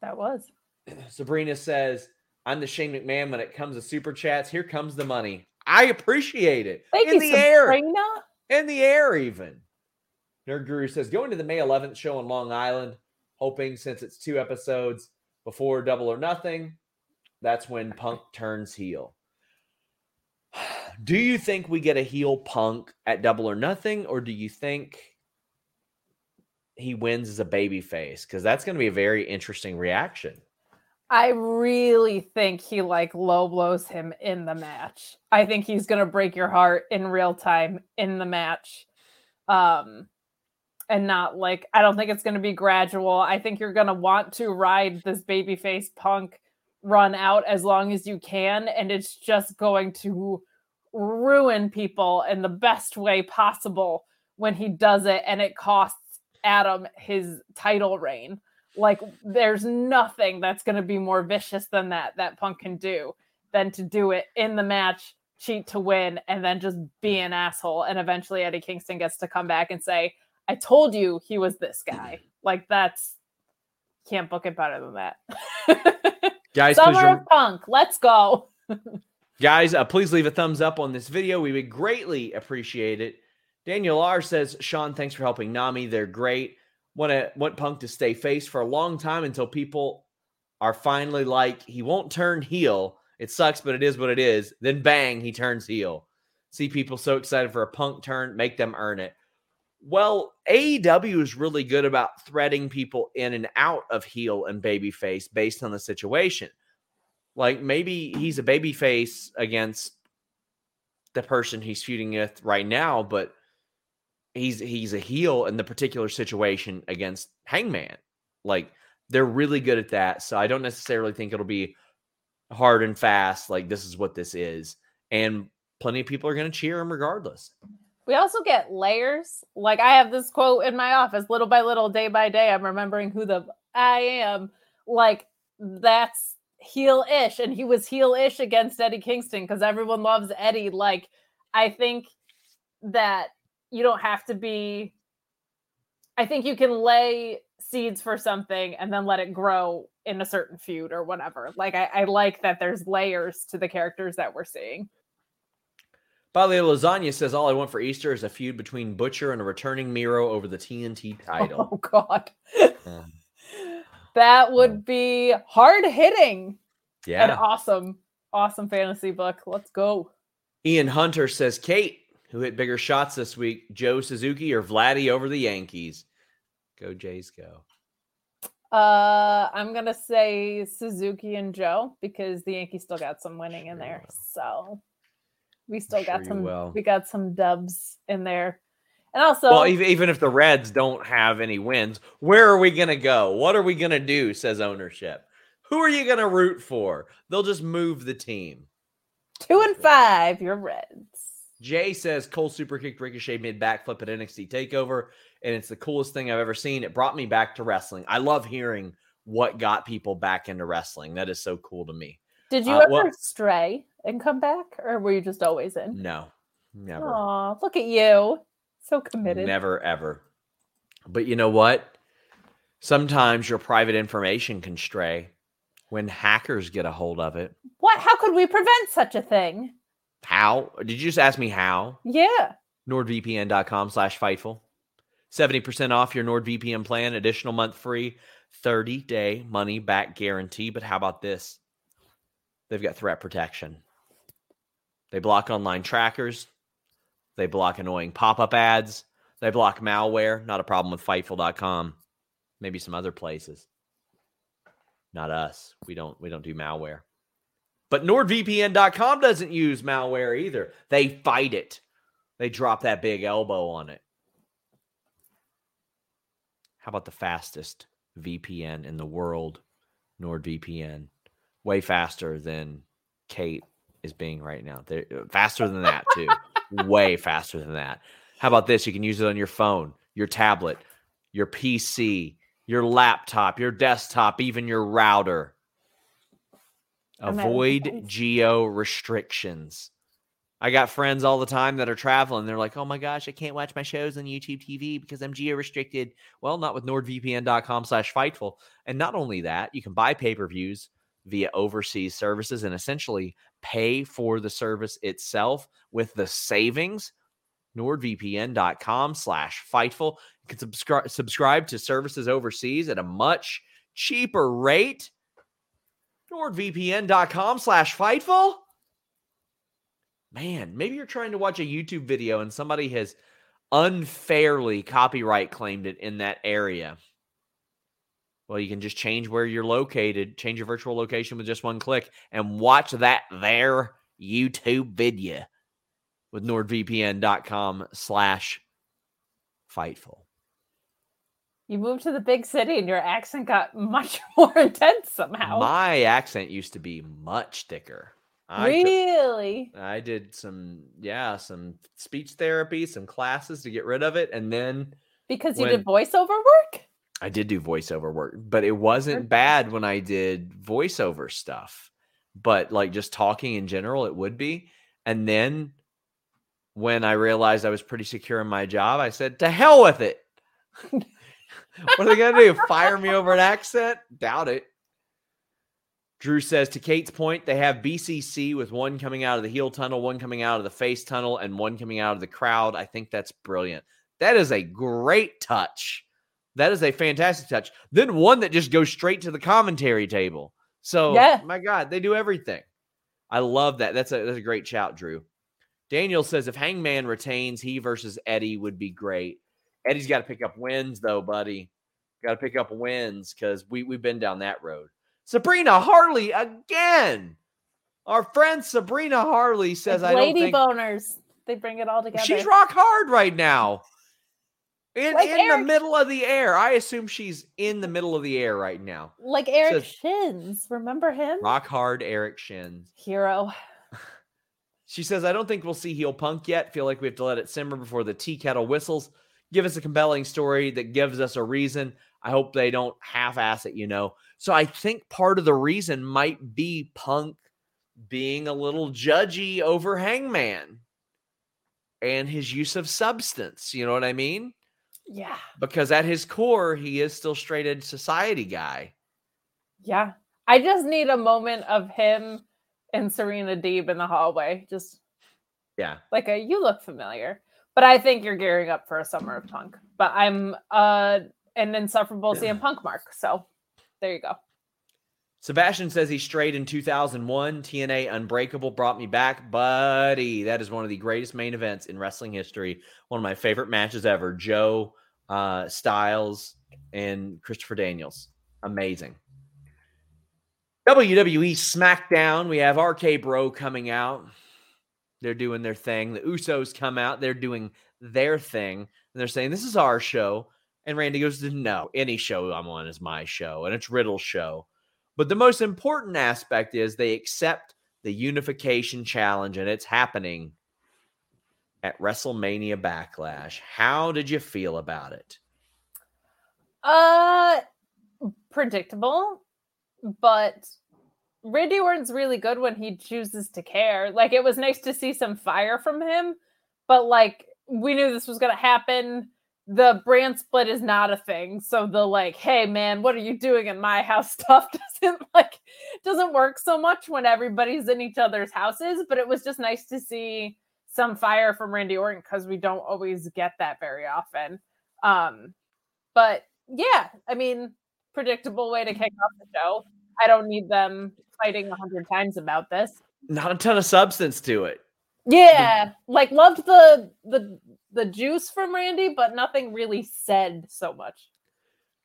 That was. [clears throat] Sabrina says, I'm the Shane McMahon when it comes to super chats. Here comes the money. I appreciate it. Thank in you, the air. Sabrina. In the air, even. Nerd Guru says, going to the May 11th show on Long Island, hoping since it's two episodes before Double or Nothing, that's when Punk turns heel. [sighs] Do you think we get a heel Punk at Double or Nothing, or do you think he wins as a baby face? Because that's going to be a very interesting reaction. I really think he like low blows him in the match. I think he's gonna break your heart in real time in the match. Um, and not like I don't think it's to be gradual. I think you're to want to ride this babyface punk run out as long as you can and it's just going to ruin people in the best way possible when he does it and it costs Adam his title reign. Like there's nothing that's going to be more vicious than that that Punk can do than to do it in the match, cheat to win and then just be an asshole and eventually Eddie Kingston gets to come back and say, "I told you he was this guy." [clears throat] Like that's can't book it better than that. [laughs] Guys, Summer of Punk, let's go. [laughs] Guys, uh, please leave a thumbs up on this video. We would greatly appreciate it. Daniel R says, Sean, thanks for helping Nami. They're great. Want to want Punk to stay face for a long time until people are finally like, he won't turn heel. It sucks, but it is what it is. Then bang, he turns heel. See people so excited for a Punk turn, make them earn it. Well, AEW is really good about threading people in and out of heel and babyface based on the situation. Like maybe he's a baby face against the person he's feuding with right now, but he's he's a heel in the particular situation against Hangman. Like they're really good at that. So I don't necessarily think it'll be hard and fast. Like this is what this is, and plenty of people are going to cheer him regardless. We also get layers. Like I have this quote in my office, little by little, day by day. I'm remembering who the I am. Like that's heel ish, and he was heel ish against Eddie Kingston because everyone loves Eddie. Like, I think that you don't have to be, I think you can lay seeds for something and then let it grow in a certain feud or whatever. Like, I, I like that there's layers to the characters that we're seeing. Bali Lasagna says, All I want for Easter is a feud between Butcher and a returning Miro over the TNT title. Oh, God. [laughs] That would be hard hitting. Yeah. An awesome, awesome fantasy book. Let's go. Ian Hunter says, Kate, who hit bigger shots this week, Joe Suzuki or Vladdy over the Yankees? Go Jays, go. Uh, I'm gonna say Suzuki and Joe because the Yankees still got some winning in there. So we still got sure some. will. We got some dubs in there, and also well, even, even if the Reds don't have any wins, where are we going to go? What are we going to do? Says ownership. Who are you going to root for? They'll just move the team. two and five. You're Reds. Jay says Cole super kicked Ricochet mid backflip at NXT Takeover, and it's the coolest thing I've ever seen. It brought me back to wrestling. I love hearing what got people back into wrestling. That is so cool to me. Did you Uh, ever well- stray and come back, or were you just always in? No, never. Aw, look at you, so committed. Never ever. But you know what? Sometimes your private information can stray when hackers get a hold of it. What? How could we prevent such a thing? How? Did you just ask me how? Yeah. NordVPN.com slash Fightful. 70% off your NordVPN plan, additional month free, 30 day money back guarantee. But how about this? They've got threat protection. They block online trackers. They block annoying pop up ads. They block malware. Not a problem with Fightful.com. Maybe some other places. Not us. We don't we don't do malware. But NordVPN.com doesn't use malware either. They fight it. They drop that big elbow on it. How about the fastest VPN in the world? NordVPN. Way faster than Kate is being right now. They're faster than that, too. [laughs] Way faster than that. How about this? You can use it on your phone, your tablet, your PC, your laptop, your desktop, even your router. Avoid geo restrictions. I got friends all the time that are traveling. They're like, oh my gosh, I can't watch my shows on YouTube TV because I'm geo restricted. Well, not with nordvpn.com slash fightful. And not only that, you can buy pay per views via overseas services and essentially pay for the service itself with the savings. NordVPN.com slash fightful. You can subscribe subscribe to services overseas at a much cheaper rate. NordVPN.com slash fightful. Man, maybe you're trying to watch a YouTube video and somebody has unfairly copyright claimed it in that area. Well, you can just change where you're located, change your virtual location with just one click, and watch that there YouTube video with NordVPN.com slash Fightful. You moved to the big city and your accent got [laughs] much more intense somehow. My accent used to be much thicker. I took- really? I did some, yeah, some speech therapy, some classes to get rid of it, and then Because you when- did voiceover work? I did do voiceover work, but it wasn't bad when I did voiceover stuff. But like just talking in general, it would be. And then when I realized I was pretty secure in my job, I said, "To hell with it." [laughs] what are they gonna do? Fire me over an accent? Doubt it. Drew says to Kate's point, they have BCC with one coming out of the heel tunnel, one coming out of the face tunnel, and one coming out of the crowd. I think that's brilliant. That is a great touch. That is a fantastic touch. Then one that just goes straight to the commentary table. So, Yeah. my God, they do everything. I love that. That's a that's a great shout, Drew. Daniel says if Hangman retains, he versus Eddie would be great. Eddie's got to pick up wins, though, buddy. Got to pick up wins because we we've been down that road. Sabrina Harley again. Our friend Sabrina Harley says Like I don't lady think boners. They bring it all together. she's rock hard right now. In, Like in the middle of the air. I assume she's in the middle of the air right now. like Eric says- Shins. Remember him? Rock hard Eric Shins. Hero. She says, I don't think we'll see heel punk yet. Feel like we have to let it simmer before the tea kettle whistles. Give us a compelling story that gives us a reason. I hope they don't half ass it, you know. So I think part of the reason might be punk being a little judgy over Hangman and his use of substance. You know what I mean? Yeah. Because at his core, he is still straight edge society guy. Yeah. I just need a moment of him and Serena Deeb in the hallway. Just Yeah. like a you look familiar. But I think you're gearing up for a summer of punk. But I'm uh an insufferable CM Punk mark. So there you go. Sebastian says he's straight in 2001. TNA Unbreakable brought me back, buddy. That is one of the greatest main events in wrestling history. One of my favorite matches ever. Joe uh, Styles and Christopher Daniels. Amazing. WWE SmackDown. We have RK Bro coming out. They're doing their thing. The Usos come out. They're doing their thing. And they're saying, This is our show. And Randy goes, No, any show I'm on is my show. And it's Riddle's show. But the most important aspect is they accept the unification challenge and it's happening at WrestleMania Backlash. How did you feel about it? Uh predictable, but Randy Orton's really good when he chooses to care. Like it was nice to see some fire from him, but like we knew this was gonna happen. The brand split is not a thing. So the like, hey man, what are you doing in my house [laughs] stuff doesn't like doesn't work so much when everybody's in each other's houses. But it was just nice to see some fire from Randy Orton because we don't always get that very often. Um, but yeah, I mean, predictable way to kick off the show. I don't need them fighting a hundred times about this. Not a ton of substance to it. Yeah, like loved the the the juice from Randy, but nothing really said so much.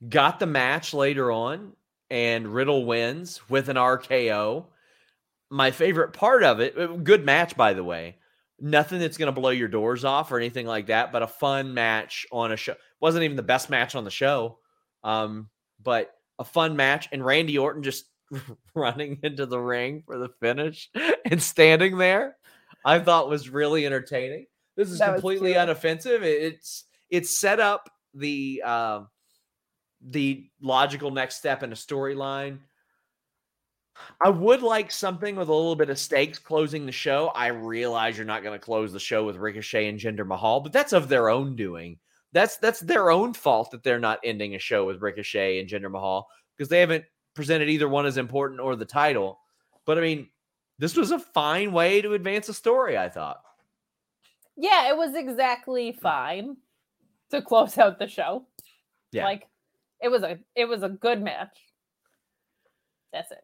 Got the match later on, and Riddle wins with an RKO. My favorite part of it, uh, good match, by the way. Nothing that's going to blow your doors off or anything like that, but a fun match on a show. Wasn't even the best match on the show, um, but a fun match. And Randy Orton just [laughs] running into the ring for the finish [laughs] and standing there, I thought was really entertaining. This is That completely unoffensive. It's it's set up the uh, the logical next step in a storyline. I would like something with a little bit of stakes closing the show. I realize you're not going to close the show with Ricochet and Jinder Mahal, but that's of their own doing. That's that's their own fault that they're not ending a show with Ricochet and Jinder Mahal because they haven't presented either one as important or the title. But I mean, this was a fine way to advance a story. I thought. Yeah, it was exactly fine to close out the show. Yeah. Like it was a it was a good match. That's it.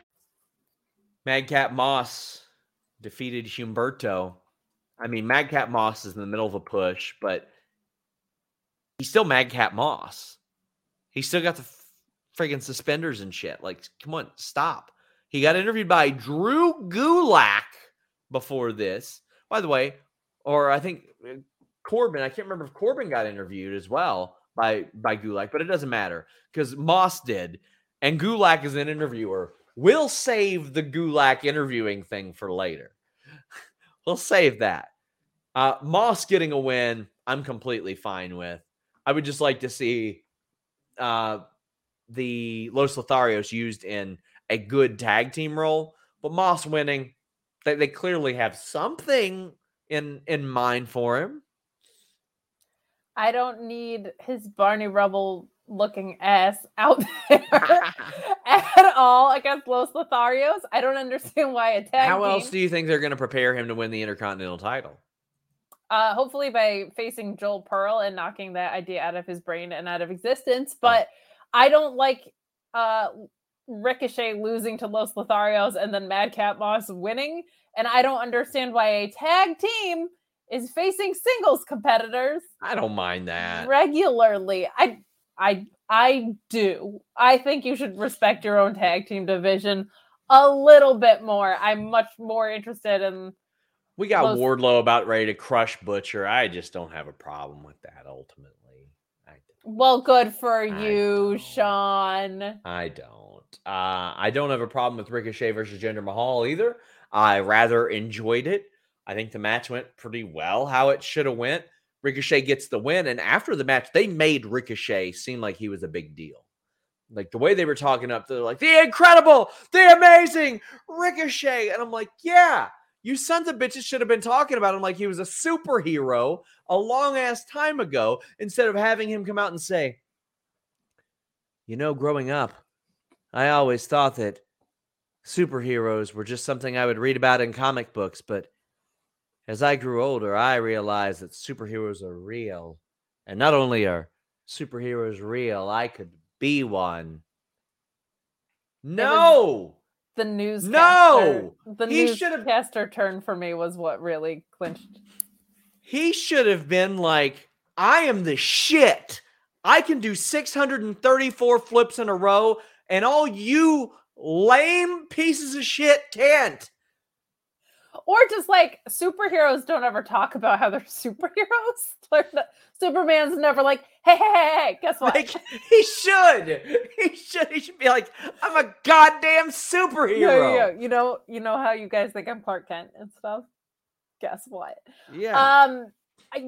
Madcap Moss defeated Humberto. I mean, Madcap Moss is in the middle of a push, but he's still Madcap Moss. He's still got the friggin' suspenders and shit. Like, come on, stop. He got interviewed by Drew Gulak before this. By the way, or I think uh, Corbin, I can't remember if Corbin got interviewed as well by by Gulak, but it doesn't matter because Moss did, and Gulak is an interviewer. We'll save the Gulak interviewing thing for later. [laughs] we'll save that. Uh, Moss getting a win, I'm completely fine with. I would just like to see uh, the Los Lotharios used in a good tag team role, but Moss winning, they, they clearly have something in in mind for him. I don't need his Barney Rubble looking ass out [laughs] there [laughs] at all against Los Lotharios. I don't understand why a tag. How team, else do you think they're going to prepare him to win the Intercontinental title? Uh, hopefully by facing Joel Pearl and knocking that idea out of his brain and out of existence. But I don't like uh, Ricochet losing to Los Lotharios and then Madcap Moss winning. And I don't understand why a tag team is facing singles competitors. I don't mind that regularly. I I I do. I think you should respect your own tag team division a little bit more. I'm much more interested in. We got Los- Wardlow about ready to crush Butcher. I just don't have a problem with that ultimately. Well, good for you, I Sean. I don't. Uh, I don't have a problem with Ricochet versus Jinder Mahal either. I rather enjoyed it. I think the match went pretty well how it should have went. Ricochet gets the win. And after the match, they made Ricochet seem like he was a big deal. Like the way they were talking up, they're like, the incredible, the amazing Ricochet. And I'm like, yeah, you sons of bitches should have been talking about him like he was a superhero a long ass time ago instead of having him come out and say, you know, growing up, I always thought that superheroes were just something I would read about in comic books, but as I grew older, I realized that superheroes are real. And not only are superheroes real, I could be one. No. The news. No. The newscaster turn for me was what really clinched. He should have been like, I am the shit. I can do 634 flips in a row, and all you lame pieces of shit can't or just like superheroes don't ever talk about how they're [laughs] superheroes. Superman's never like, hey, hey, hey, hey guess what? Like, he should. He should. He should be like, I'm a goddamn superhero. Yeah, yeah. You know, you know how you guys think I'm Clark Kent and stuff. Guess what? Yeah. Um.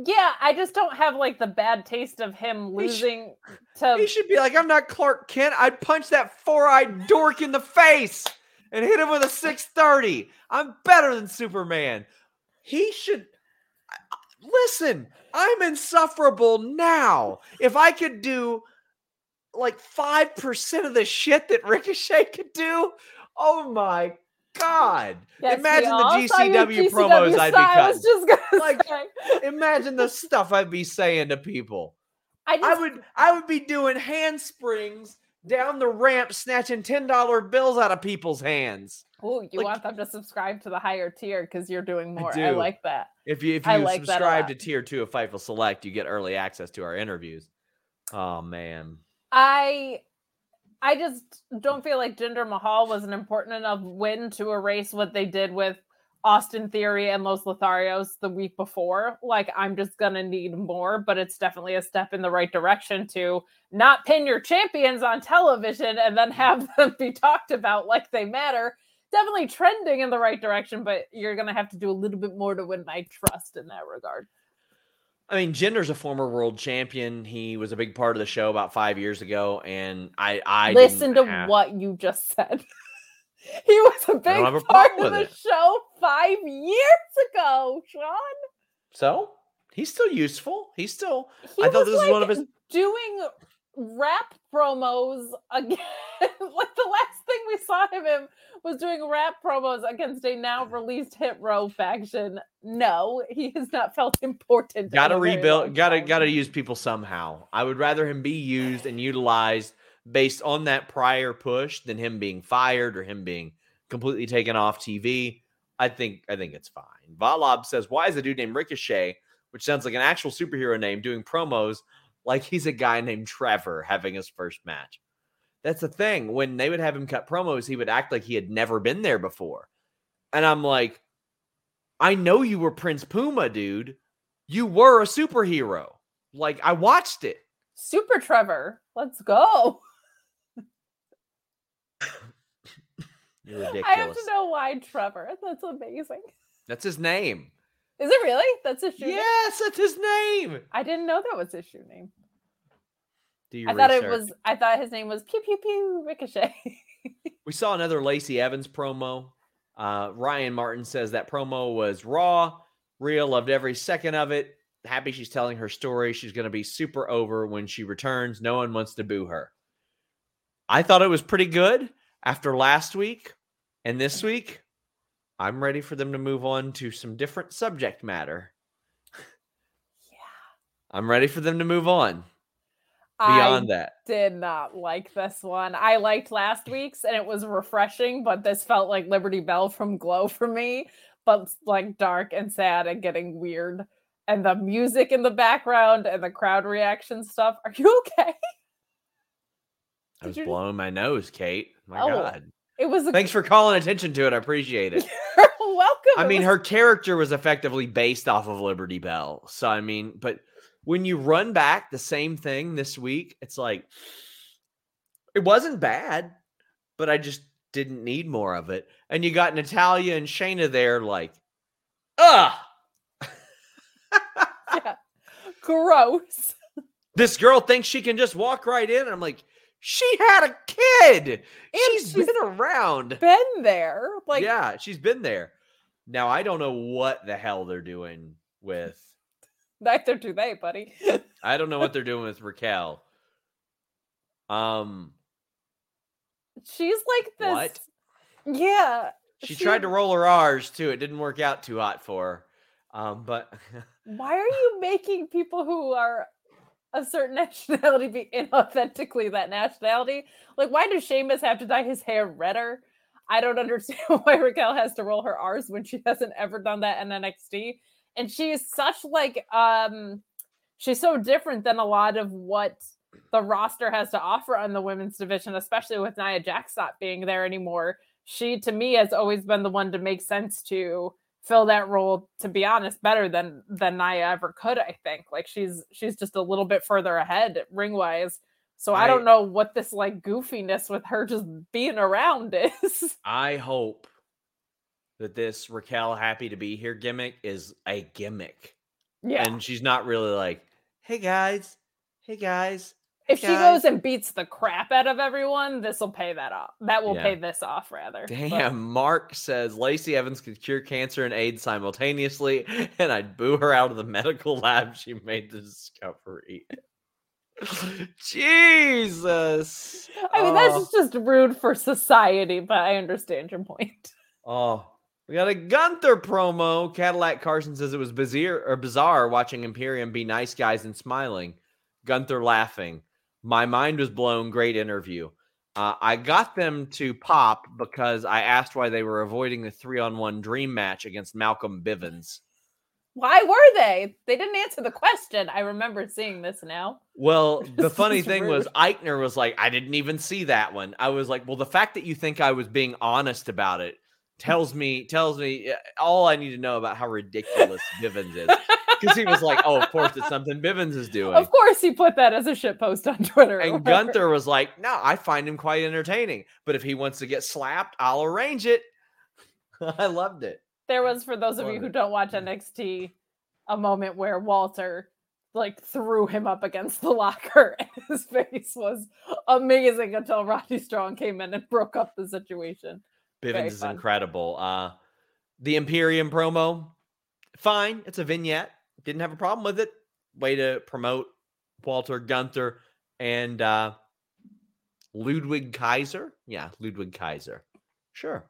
Yeah, I just don't have like the bad taste of him losing he should, to. He should be like, I'm not Clark Kent. I'd punch that four-eyed dork in the face and hit him with a 630. I'm better than Superman. He should listen. I'm insufferable now. If I could do like 5% of the shit that Ricochet could do, oh my God. Yes, imagine the GCW, GCW promos I'd be cutting. [laughs] like, imagine the stuff I'd be saying to people. I, just, I would I would be doing handsprings down the ramp snatching $10 bills out of people's hands. Oh, you like, want them to subscribe to the higher tier because you're doing more. I, I, like that. If you if you like subscribe to tier two of Fightful Select, you get early access to our interviews. Oh man. I I just don't feel like Jinder Mahal was an important enough win to erase what they did with Austin Theory and Los Lotharios the week before. Like, I'm just going to need more, but it's definitely a step in the right direction to not pin your champions on television and then have [laughs] them be talked about like they matter. Definitely trending in the right direction, but you're going to have to do a little bit more to win my trust in that regard. I mean, Jinder's a former world champion. He was a big part of the show about five years ago, and I, I listen to have... what you just said. [laughs] [laughs] he was a big a part of the it. show five years ago, Sean. So he's still useful. He's still. He I thought this like was one of his doing rap promos again. [laughs] like the last thing we saw him in was doing rap promos against a now released Hit Row faction. No, he has not felt important. Gotta rebuild. Gotta gotta use people somehow. I would rather him be used and utilized based on that prior push than him being fired or him being completely taken off TV. I think I think it's fine. Valab says, "Why is a dude named Ricochet, which sounds like an actual superhero name, doing promos like he's a guy named Trevor having his first match?" That's the thing. When they would have him cut promos, he would act like he had never been there before, and I'm like, "I know you were Prince Puma, dude. You were a superhero. Like I watched it." Super Trevor, let's go. [laughs] [laughs] You're ridiculous. I have to know why Trevor. That's amazing. That's his name. Is it really? That's his shoe yes, name? that's his name. I didn't know that was his shoe name. Do you I research? thought it was I thought his name was Pew Pew Pew Ricochet. [laughs] we saw another Lacey Evans promo. Uh, Ryan Martin says that promo was raw, real, loved every second of it. Happy she's telling her story. She's going to be super over when she returns. No one wants to boo her. I thought it was pretty good after last week and this week, I'm ready for them to move on to some different subject matter. Yeah. I'm ready for them to move on. Beyond I that, did not like this one. I liked last week's and it was refreshing, but this felt like Liberty Belle from Glow for me, but like dark and sad and getting weird. And the music in the background and the crowd reaction stuff. Are you okay? I was blowing my nose, Kate. My oh, God. It was. A... Thanks for calling attention to it. I appreciate it. [laughs] You're welcome. I mean, was... her character was effectively based off of Liberty Belle. So I mean, but when you run back the same thing this week, it's like it wasn't bad, but I just didn't need more of it. And you got Natalya and Shayna there, like, ugh. [laughs] yeah. Gross. This girl thinks she can just walk right in. I'm like, she had a kid. And she's, she's been around. Been there. Like Yeah, she's been there. Now I don't know what the hell they're doing with [laughs] Neither do they, buddy. [laughs] I don't know what they're doing with Raquel. Um She's like this What? Yeah. She, she tried to roll her R's too. It didn't work out too hot for her. Um, but why are you making people who are a certain [laughs] nationality be inauthentically that nationality. Like, why does Sheamus have to dye his hair redder? I don't [laughs] understand [laughs] why Raquel has to roll her R's when she hasn't ever done that in NXT. And she is such like um she's so different than a lot of what the roster has to offer on the women's division, especially with Nia Jax not being there anymore. She to me has always been the one to make sense to fill that role to be honest better than than Nia ever could I think. Like she's she's just a little bit further ahead ring wise so I, I don't know what this like goofiness with her just being around [laughs] is. I hope that this Raquel happy to be here gimmick is a gimmick. Yeah. And she's not really like hey guys. Hey guys if she goes and beats the crap out of everyone, this will pay that off. That will yeah. pay this off, rather. Damn, but... Mark says Lacey Evans could cure cancer and AIDS simultaneously, [laughs] and I'd boo her out of the medical lab she made the discovery. [laughs] Jesus. I mean, oh. that's just rude for society, but I understand your point. Oh, we got a Gunther promo. Cadillac Carson says it was bizarre or bizarre watching Imperium be nice guys and smiling. Gunther laughing. My mind was blown. Great interview. Uh, I got them to pop because I asked why they were avoiding the three on one dream match against Malcolm Bivens. Why were they? They didn't answer the question. I remember seeing this now. Well, [laughs] the funny thing was. Aichner was like, I didn't even see that one. I was like, well, the fact that you think I was being honest about it tells me tells me all I need to know about how ridiculous [laughs] Bivens is. Because he was like, oh, of course it's something Bivens is doing. Of course, he put that as a shit post on Twitter. And. [laughs] Gunther was like, no, I find him quite entertaining. But if he wants to get slapped, I'll arrange it. [laughs] I loved it. There was, for those of you who don't watch NXT, a moment where Walter like threw him up against the locker [laughs] and his face was amazing until Roddy Strong came in and broke up the situation. Bivens is incredible. Uh the Imperium promo, fine. It's a vignette. Didn't have a problem with it. Way to promote Walter Gunther and uh Ludwig Kaiser. Yeah, Ludwig Kaiser. Sure.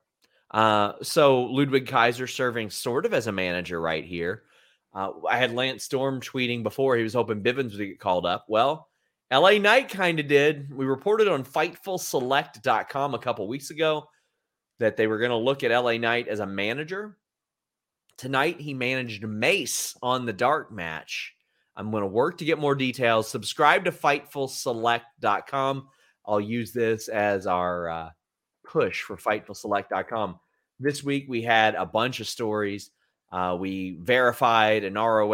Uh so Ludwig Kaiser serving sort of as a manager right here. Uh, I had Lance Storm tweeting before he was hoping Bivens would get called up. Well, LA Knight kind of did. We reported on FightfulSelect.com a couple weeks ago that they were going to look at LA Knight as a manager. Tonight, he managed Mace on the dark match. I'm going to work to get more details. Subscribe to FightfulSelect.com. I'll use this as our uh, push for FightfulSelect.com. This week, we had a bunch of stories. Uh, we verified an ROH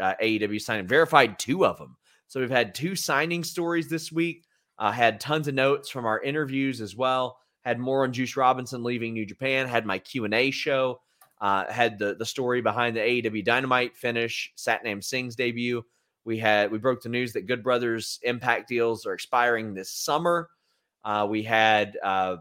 uh, AEW signing, verified two of them. So we've had two signing stories this week. Uh, had tons of notes from our interviews as well. Had more on Juice Robinson leaving New Japan. Had my Q and A show. Uh, had the the story behind the AEW Dynamite finish. Satnam Singh's debut. We had we broke the news that Good Brothers Impact deals are expiring this summer. Uh, we had uh,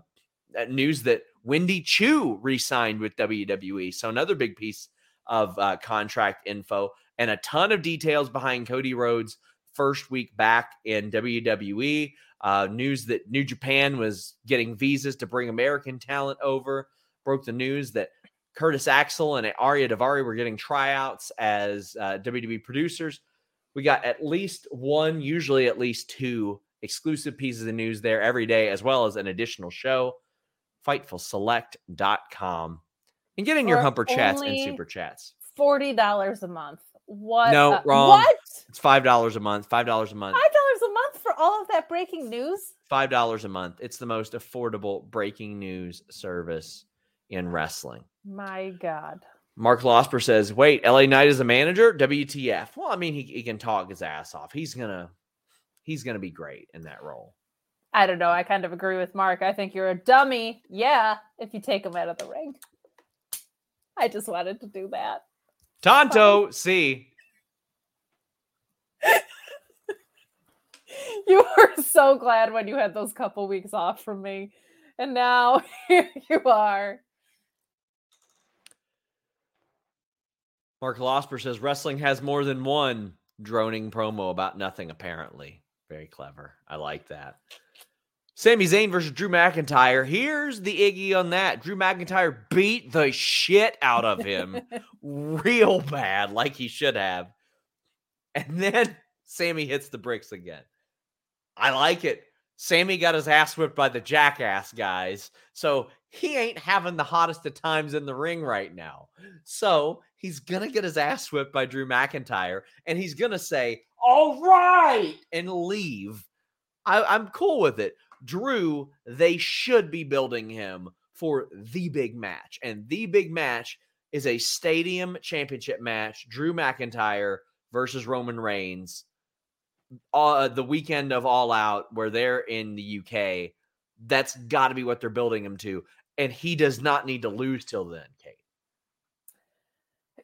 news that Wendy Choo re-signed with WWE. So another big piece of uh, contract info and a ton of details behind Cody Rhodes' first week back in WWE. Uh, news that New Japan was getting visas to bring American talent over. Broke the news that Curtis Axel and Ariya Daivari were getting tryouts as uh, WWE producers. We got at least one, usually at least two exclusive pieces of news there every day, as well as an additional show. FightfulSelect.com. And get in your For humper chats and super chats. Forty dollars a month. What? No, a- wrong. What? It's five dollars a month. Five dollars a month. Five dollars a month for all of that breaking news? Five dollars a month. It's the most affordable breaking news service in wrestling. My God. Mark Losper says, "Wait, LA Knight is a manager? WTF?" Well, I mean, he, he can talk his ass off. He's gonna he's gonna be great in that role. I don't know. I kind of agree with Mark. I think you're a dummy. Yeah, if you take him out of the ring. I just wanted to do that. Tonto, see, [laughs] You were so glad when you had those couple weeks off from me. And now [laughs] here you are. Mark Losper says wrestling has more than one droning promo about nothing. Apparently, very clever. I like that. Sami Zayn versus Drew McIntyre. Here's the Iggy on that. Drew McIntyre beat the shit out of him [laughs] real bad, like he should have. And then Sami hits the bricks again. I like it. Sami got his ass whipped by the jackass guys. So he ain't having the hottest of times in the ring right now. So he's to get his ass whipped by Drew McIntyre and he's to say, All right, and leave. I, I'm cool with it. Drew, they should be building him for the big match. And the big match is a stadium championship match Drew McIntyre versus Roman Reigns. Uh, the weekend of All Out, where they're in the UK, that's got to be what they're building him to. And he does not need to lose till then, Kate.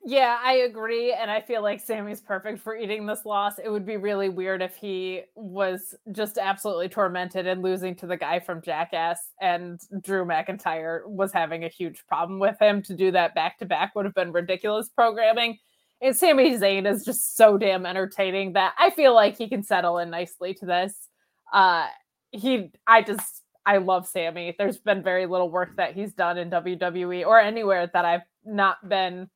Yeah, I agree. And I feel like Sami's perfect for eating this loss. It would be really weird if he was just absolutely tormented and losing to the guy from Jackass and Drew McIntyre was having a huge problem with him. To do that back to back would have been ridiculous programming. And Sami Zayn is just so damn entertaining that I feel like he can settle in nicely to this. Uh he I just I love Sami. There's been very little work that he's done in WWE or anywhere that I've not been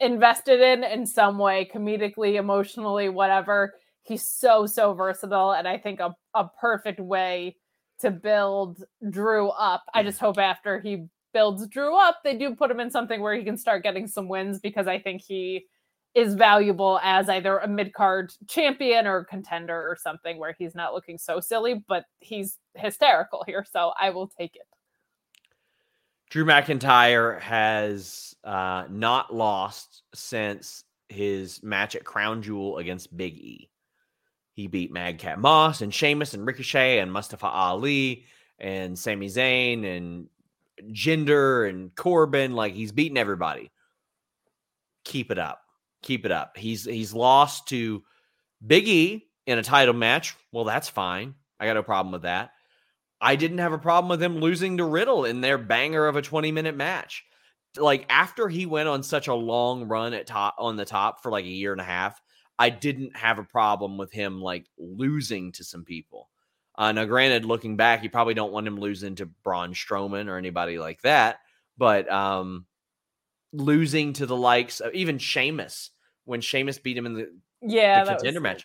invested in in some way, comedically, emotionally, whatever. He's so so versatile, and I think a a perfect way to build Drew up. I just hope after he builds Drew up, they do put him in something where he can start getting some wins because I think he is valuable as either a mid card champion or contender or something where he's not looking so silly, but he's hysterical here. So I will take it. Drew McIntyre has uh, not lost since his match at Crown Jewel against Big E. He beat Madcap Moss and Sheamus and Ricochet and Mustafa Ali and Sami Zayn and Jinder and Corbin. Like he's beaten everybody. Keep it up. Keep it up. He's he's lost to Big E in a title match. Well, that's fine. I got no problem with that. I didn't have a problem with him losing to Riddle in their banger of a 20 minute match. Like after he went on such a long run at top on the top for like a year and a half, I didn't have a problem with him like losing to some people. Uh, now, granted, looking back, you probably don't want him losing to Braun Strowman or anybody like that, but um, losing to the likes of even Sheamus when Sheamus beat him in the yeah the contender match.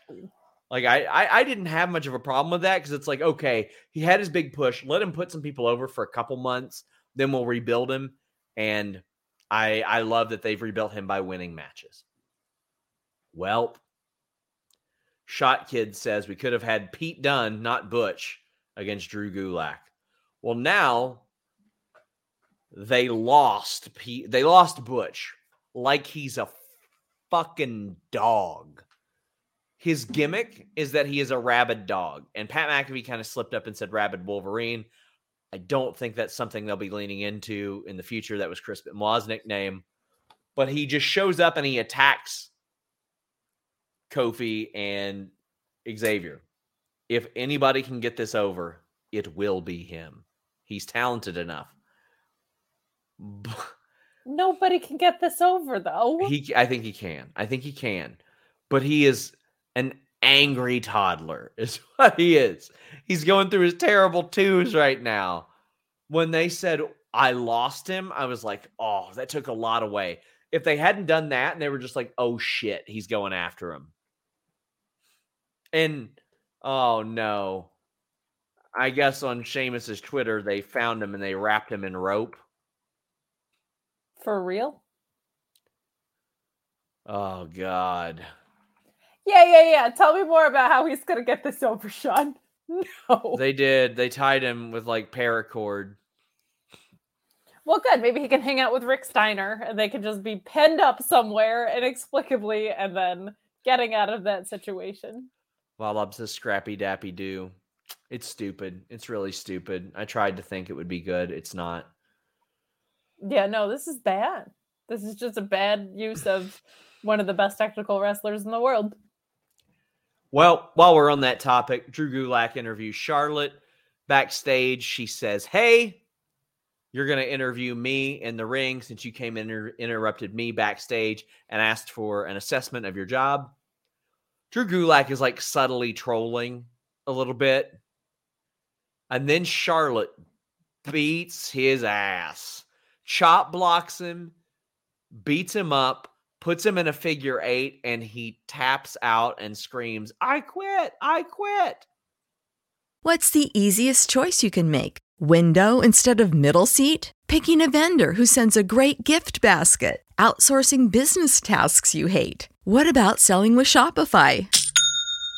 Like I, I, I didn't have much of a problem with that because it's like okay, he had his big push. Let him put some people over for a couple months, then we'll rebuild him. And I, I love that they've rebuilt him by winning matches. Well, Shot Kid says we could have had Pete Dunn, not Butch, against Drew Gulak. Well, now they lost Pete. They lost Butch like he's a fucking dog. His gimmick is that he is a rabid dog, and Pat McAfee kind of slipped up and said rabid Wolverine. I don't think that's something they'll be leaning into in the future. That was Chris Benoit's nickname, but he just shows up and he attacks Kofi and Xavier. If anybody can get this over, it will be him. He's talented enough. [laughs] Nobody can get this over though. He I think he can. I think he can. But he is an angry toddler [laughs] is what he is. He's going through his terrible twos right now. When they said I lost him, I was like, "Oh, that took a lot away." If they hadn't done that and they were just like, "Oh shit, he's going after him." And oh no. I guess on Sheamus's Twitter they found him and they wrapped him in rope. For real? Oh god. Yeah, yeah, yeah. Tell me more about how he's gonna get this over, Sean. [laughs] No. They did. They tied him with like paracord. Well, good. Maybe he can hang out with Rick Steiner and they can just be penned up somewhere inexplicably and then getting out of that situation. Well, loves the scrappy dappy do. It's stupid. It's really stupid. I tried to think it would be good. It's not. Yeah, no, this is bad. This is just a bad use of one of the best technical wrestlers in the world. Well, while we're on that topic, Drew Gulak interviews Charlotte backstage. She says, Hey, you're going to interview me in the ring since you came and interrupted me backstage and asked for an assessment of your job. Drew Gulak is like subtly trolling a little bit. And then Charlotte beats his ass, chop blocks him, beats him up, puts him in a figure eight, and he taps out and screams, I quit, I quit. What's the easiest choice you can make? Window instead of middle seat? Picking a vendor who sends a great gift basket? Outsourcing business tasks you hate? What about selling with Shopify?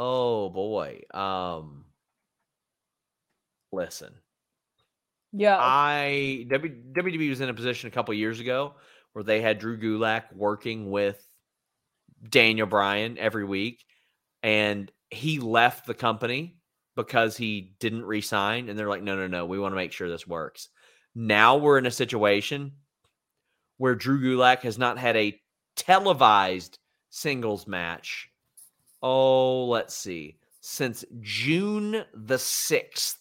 Oh boy. Um listen. Yeah. I w, WWE was in a position a couple years ago where they had Drew Gulak working with Daniel Bryan every week, and he left the company because he didn't resign. And they're like, no, no, no, we want to make sure this works. Now we're in a situation where Drew Gulak has not had a televised singles match. Oh, let's see. Since June the 6th,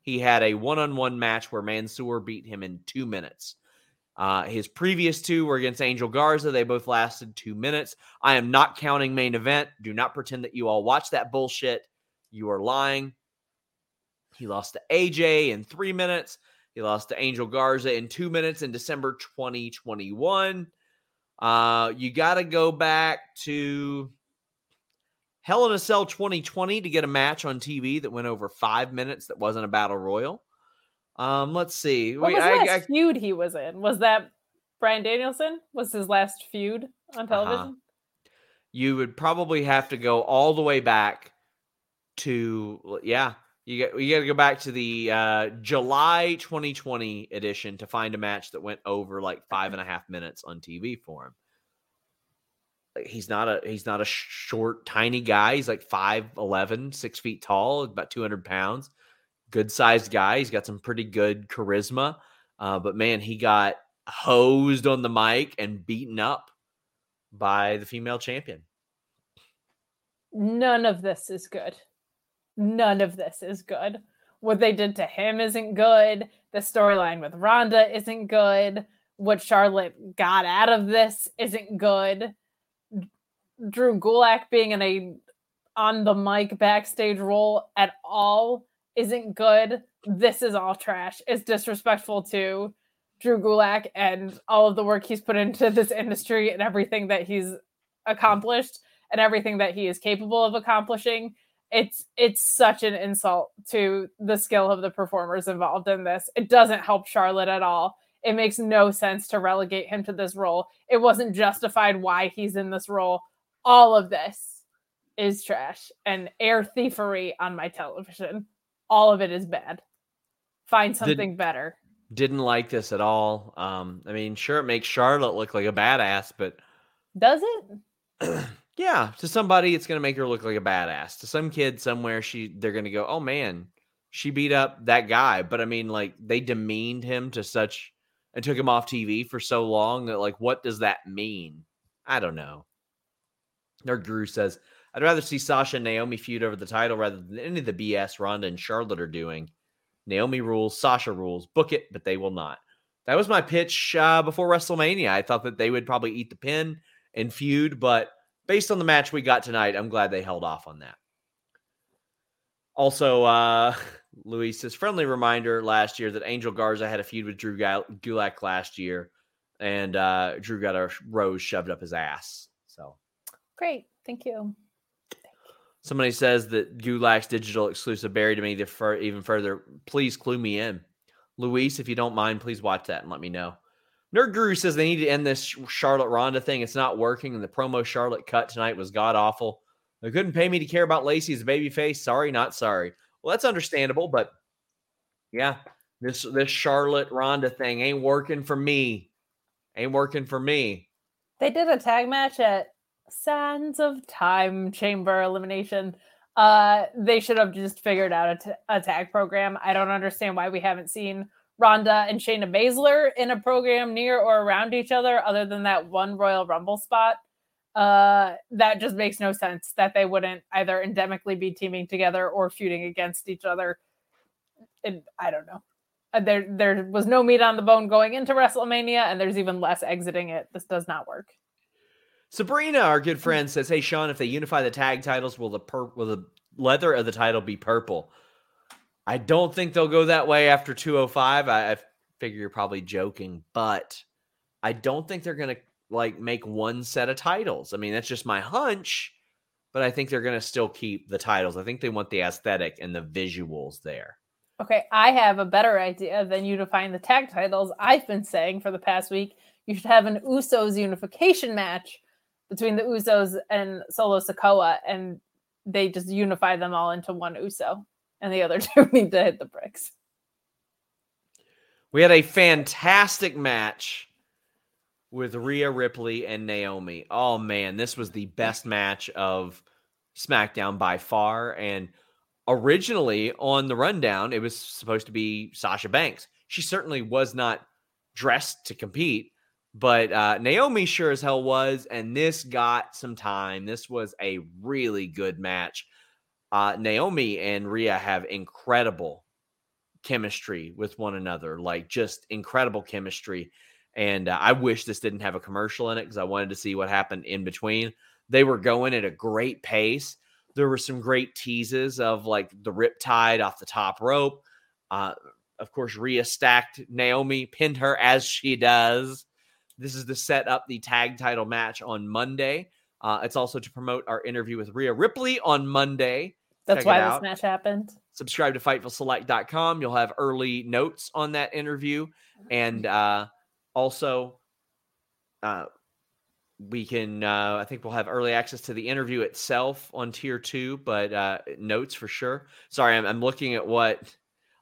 he had a one on one match where Mansoor beat him in two minutes. Uh, his previous two were against Angel Garza. They both lasted two minutes. I am not counting main event. Do not pretend that you all watch that bullshit. You are lying. He lost to AJ in three minutes. He lost to Angel Garza in two minutes in December 2021. Uh, you got to go back to Hell in a Cell 2020 to get a match on TV that went over five minutes that wasn't a battle royal. Um, let's see. What was the last I, feud he was in? Was that Bryan Danielson? Was his last feud on uh-huh. television? Uh-huh. You would probably have to go all the way back to yeah. You get you got to go back to the uh, July 2020 edition to find a match that went over like five and a half minutes on TV for him. He's not a he's not a short tiny guy. He's like 5'11", 6 feet tall, about two hundred pounds good sized guy. He's got some pretty good charisma. Uh, but man, he got hosed on the mic and beaten up by the female champion. None of this is good. None of this is good. What they did to him isn't good. The storyline with Ronda isn't good. What Charlotte got out of this isn't good. Drew Gulak being in a on the mic backstage role at all isn't good. This is all trash. It's disrespectful to Drew Gulak and all of the work he's put into this industry and everything that he's accomplished and everything that he is capable of accomplishing. It's it's such an insult to the skill of the performers involved in this. It doesn't help Charlotte at all. It makes no sense to relegate him to this role. It wasn't justified why he's in this role. All of this is trash and air thievery on my television all of it is bad. Find something Did, better. Didn't like this at all. Um, I mean, sure, it makes Charlotte look like a badass, but does it? [clears throat] yeah, to somebody, it's going to make her look like a badass. To some kid somewhere, she they're going to go, "Oh man, she beat up that guy." But I mean, like they demeaned him to such and took him off TV for so long that, like, what does that mean? I don't know. Nerd Guru says I'd rather see Sasha and Naomi feud over the title rather than any of the BS Ronda and Charlotte are doing. Naomi rules, Sasha rules. Book it, but they will not. That was my pitch uh, before WrestleMania. I thought that they would probably eat the pin and feud, but based on the match we got tonight, I'm glad they held off on that. Also, uh, [laughs] says, friendly reminder last year that Angel Garza had a feud with Drew Gulak last year, and uh, Drew got a rose shoved up his ass. Great, thank you. Somebody says that Gulak's digital exclusive buried me to fur- even further. Please clue me in. Luis, if you don't mind, please watch that and let me know. Nerd Guru says they need to end this Charlotte Ronda thing. It's not working, and the promo Charlotte cut tonight was god awful. They couldn't pay me to care about Lacey as a face. Sorry, not sorry. Well, that's understandable, but yeah, this this Charlotte Ronda thing ain't working for me. Ain't working for me. They did a tag match at Sands of Time Chamber elimination. Uh, they should have just figured out a, t- a tag program. I don't understand why we haven't seen Ronda and Shayna Baszler in a program near or around each other, other than that one Royal Rumble spot. Uh, that just makes no sense that they wouldn't either endemically be teaming together or feuding against each other. And I don't know. Uh, there, there was no meat on the bone going into WrestleMania, and there's even less exiting it. This does not work. Sabrina, our good friend, says, "Hey Sean, if they unify the tag titles, will the per- will the leather of the title be purple?" I don't think they'll go that way after 205. I, I figure you're probably joking, but I don't think they're gonna like make one set of titles. I mean, that's just my hunch, but I think they're gonna still keep the titles. I think they want the aesthetic and the visuals there. Okay, I have a better idea than unifying the tag titles. I've been saying for the past week you should have an Usos unification match between the Usos and Solo Sikoa, and they just unify them all into one Uso, and the other [laughs] two need to hit the bricks. We had a fantastic match with Rhea Ripley and Naomi. Oh man, this was the best match of SmackDown by far. And originally on the rundown, it was supposed to be Sasha Banks. She certainly was not dressed to compete, but uh, Naomi sure as hell was, and this got some time. This was a really good match. Uh, Naomi and Rhea have incredible chemistry with one another, like just incredible chemistry. And uh, I wish this didn't have a commercial in it because I wanted to see what happened in between. They were going at a great pace. There were some great teases of like the riptide off the top rope. Uh, of course, Rhea stacked Naomi, pinned her as she does. This is to set up the tag title match on Monday. Uh, it's also to promote our interview with Rhea Ripley on Monday. That's Check why this match happened. Subscribe to FightfulSelect.com. You'll have early notes on that interview. And uh, also, uh, we can, uh, I think we'll have early access to the interview itself on tier two, but uh, notes for sure. Sorry, I'm, I'm looking at what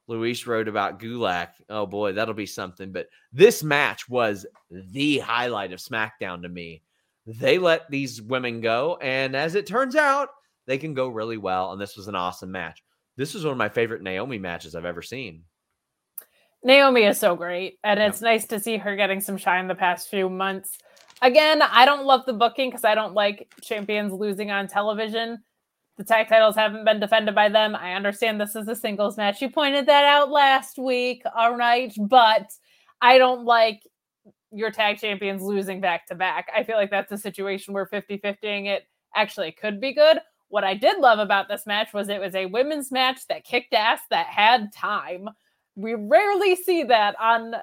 Luis wrote about Gulak. Oh boy, that'll be something. But this match was the highlight of SmackDown to me. They let these women go, and as it turns out, they can go really well. And this was an awesome match. This was one of my favorite Naomi matches I've ever seen. Naomi is so great, and it's nice to see her getting some shine the past few months. Again, I don't love the booking because I don't like champions losing on television. The tag titles haven't been defended by them. I understand this is a singles match. You pointed that out last week, all right, but I don't like your tag champions losing back to back. I feel like that's a situation where 50 50ing it actually could be good. What I did love about this match was it was a women's match that kicked ass, that had time we rarely see that on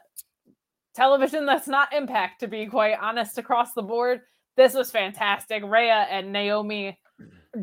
television that's not impact to be quite honest across the board this was fantastic Rhea and Naomi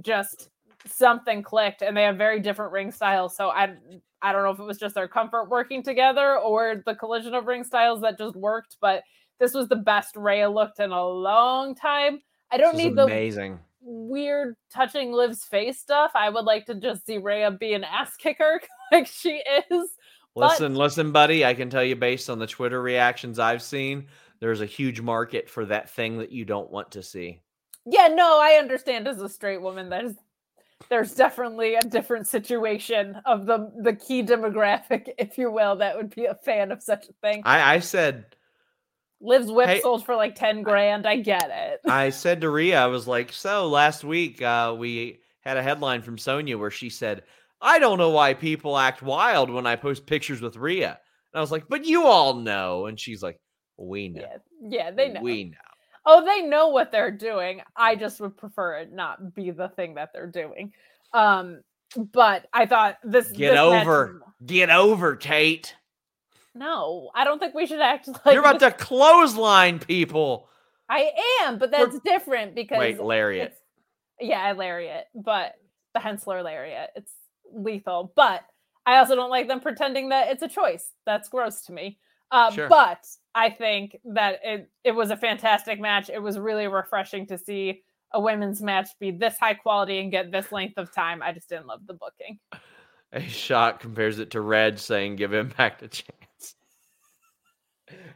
just something clicked and they have very different ring styles so I I don't know if it was just their comfort working together or the collision of ring styles that just worked but this was the best Rhea looked in a long time I don't This need the amazing. weird touching Liv's face stuff I would like to just see Rhea be an ass kicker [laughs] like she is But- Listen, listen, buddy. I can tell you based on the Twitter reactions I've seen, there's a huge market for that thing that you don't want to see. Yeah, no, I understand as a straight woman there's there's definitely a different situation of the the key demographic, [laughs] if you will, that would be a fan of such a thing. I, I said, Liv's whip Hey- sold for like 10 grand. I get it. I [laughs] said to Rhea, I was like, so last week uh, we had a headline from Sonia where she said, I don't know why people act wild when I post pictures with Rhea. And I was like, but you all know. And she's like, we know. Yeah, yeah, they know. We know. Oh, they know what they're doing. I just would prefer it not be the thing that they're doing. Um, but I thought this Get this match- over. Get over, Kate. No, I don't think we should act [laughs] like You're about to clothesline people. I am, but We're- that's different because Wait, lariat. yeah, a lariat, but the Hensler lariat, it's lethal. But I also don't like them pretending that it's a choice. That's gross to me. Uh, Sure. But I think that it it was a fantastic match. It was really refreshing to see a women's match be this high quality and get this length of time. I just didn't love the booking. [laughs] A shot compares it to Red saying, give Impact a chance. [laughs]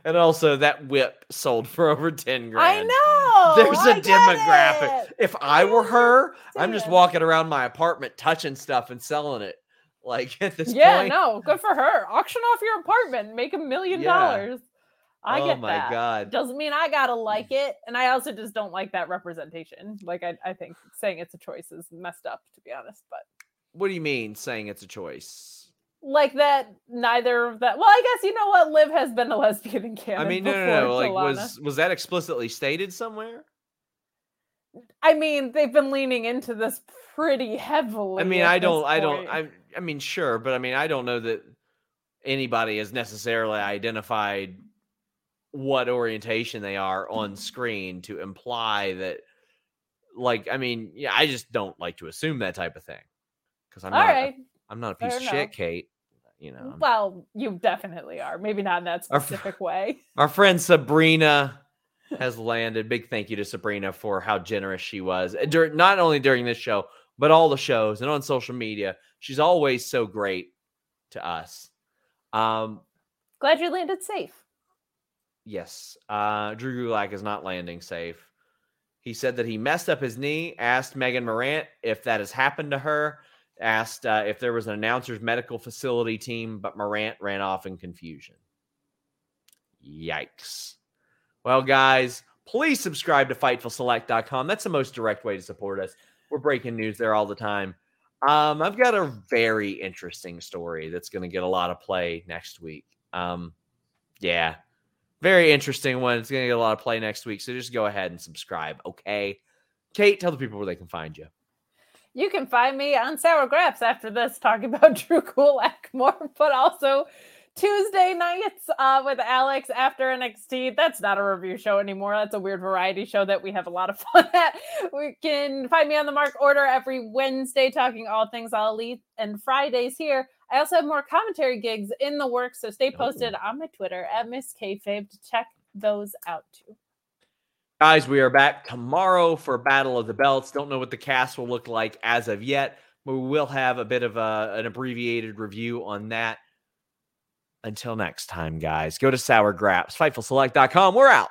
And also, that whip sold for over 10 grand. I know. There's I a demographic. it. If I were her, I'm just walking around my apartment touching stuff and selling it. Like [laughs] at this point Yeah, point. no, good for her. Auction off your apartment, make a million dollars. I oh get my that. god. Doesn't mean I gotta mm. like it, and I also just don't like that representation. Like I, I think saying it's a choice is messed up, to be honest. But What do you mean saying it's a choice? like that, neither of that. Well, I guess you know what. Liv has been a lesbian in Canada. I mean, no, no, no. Like, was was that explicitly stated somewhere? I mean, they've been leaning into this pretty heavily. I mean, I don't, I don't, point. I, mean, sure, but I mean, I don't know that anybody has necessarily identified what orientation they are on screen to imply that, like, I mean, yeah, I just don't like to assume that type of thing because I'm All not, a- right. I'm not a piece fair of shit. Kate. You know, I'm- Well, you definitely are. Maybe not in that Our specific way. [laughs] Our friend Sabrina [laughs] has landed. Big thank you to Sabrina for how generous she was. uh, Dur- not only during this show, but all the shows and on social media. She's always so great to us. Um, Glad you landed safe. yes, uh, Drew Gulak is not landing safe. He said that he messed up his knee, asked Megan Morant if that has happened to her, asked uh, if there was an announcer's medical facility team, but Morant ran off in confusion. Yikes. Well, guys, please subscribe to FightfulSelect.com. That's the most direct way to support us. We're breaking news there all the time. Um, I've got a very interesting story that's going to get a lot of play next week. Um, yeah, very interesting one. It's going to get a lot of play next week. So just go ahead and subscribe. Okay. Kate, tell the people where they can find you. You can find me on Sour Grapes after this, talking about [laughs] Drew Gulak more, but also Tuesday nights uh, with Alex after NXT. That's not a review show anymore. That's a weird variety show that we have a lot of [laughs] fun at. We can find me on the Mark Order every Wednesday, talking all things all elite, and Fridays here. I also have more commentary gigs in the works, so stay posted on my Twitter at Miss Kayfabe to check those out too. Guys, we are back tomorrow for Battle of the Belts. Don't know what the cast will look like as of yet. But we will have a bit of a, an abbreviated review on that. Until next time, guys, go to Sour FightfulSelect.com. We're out.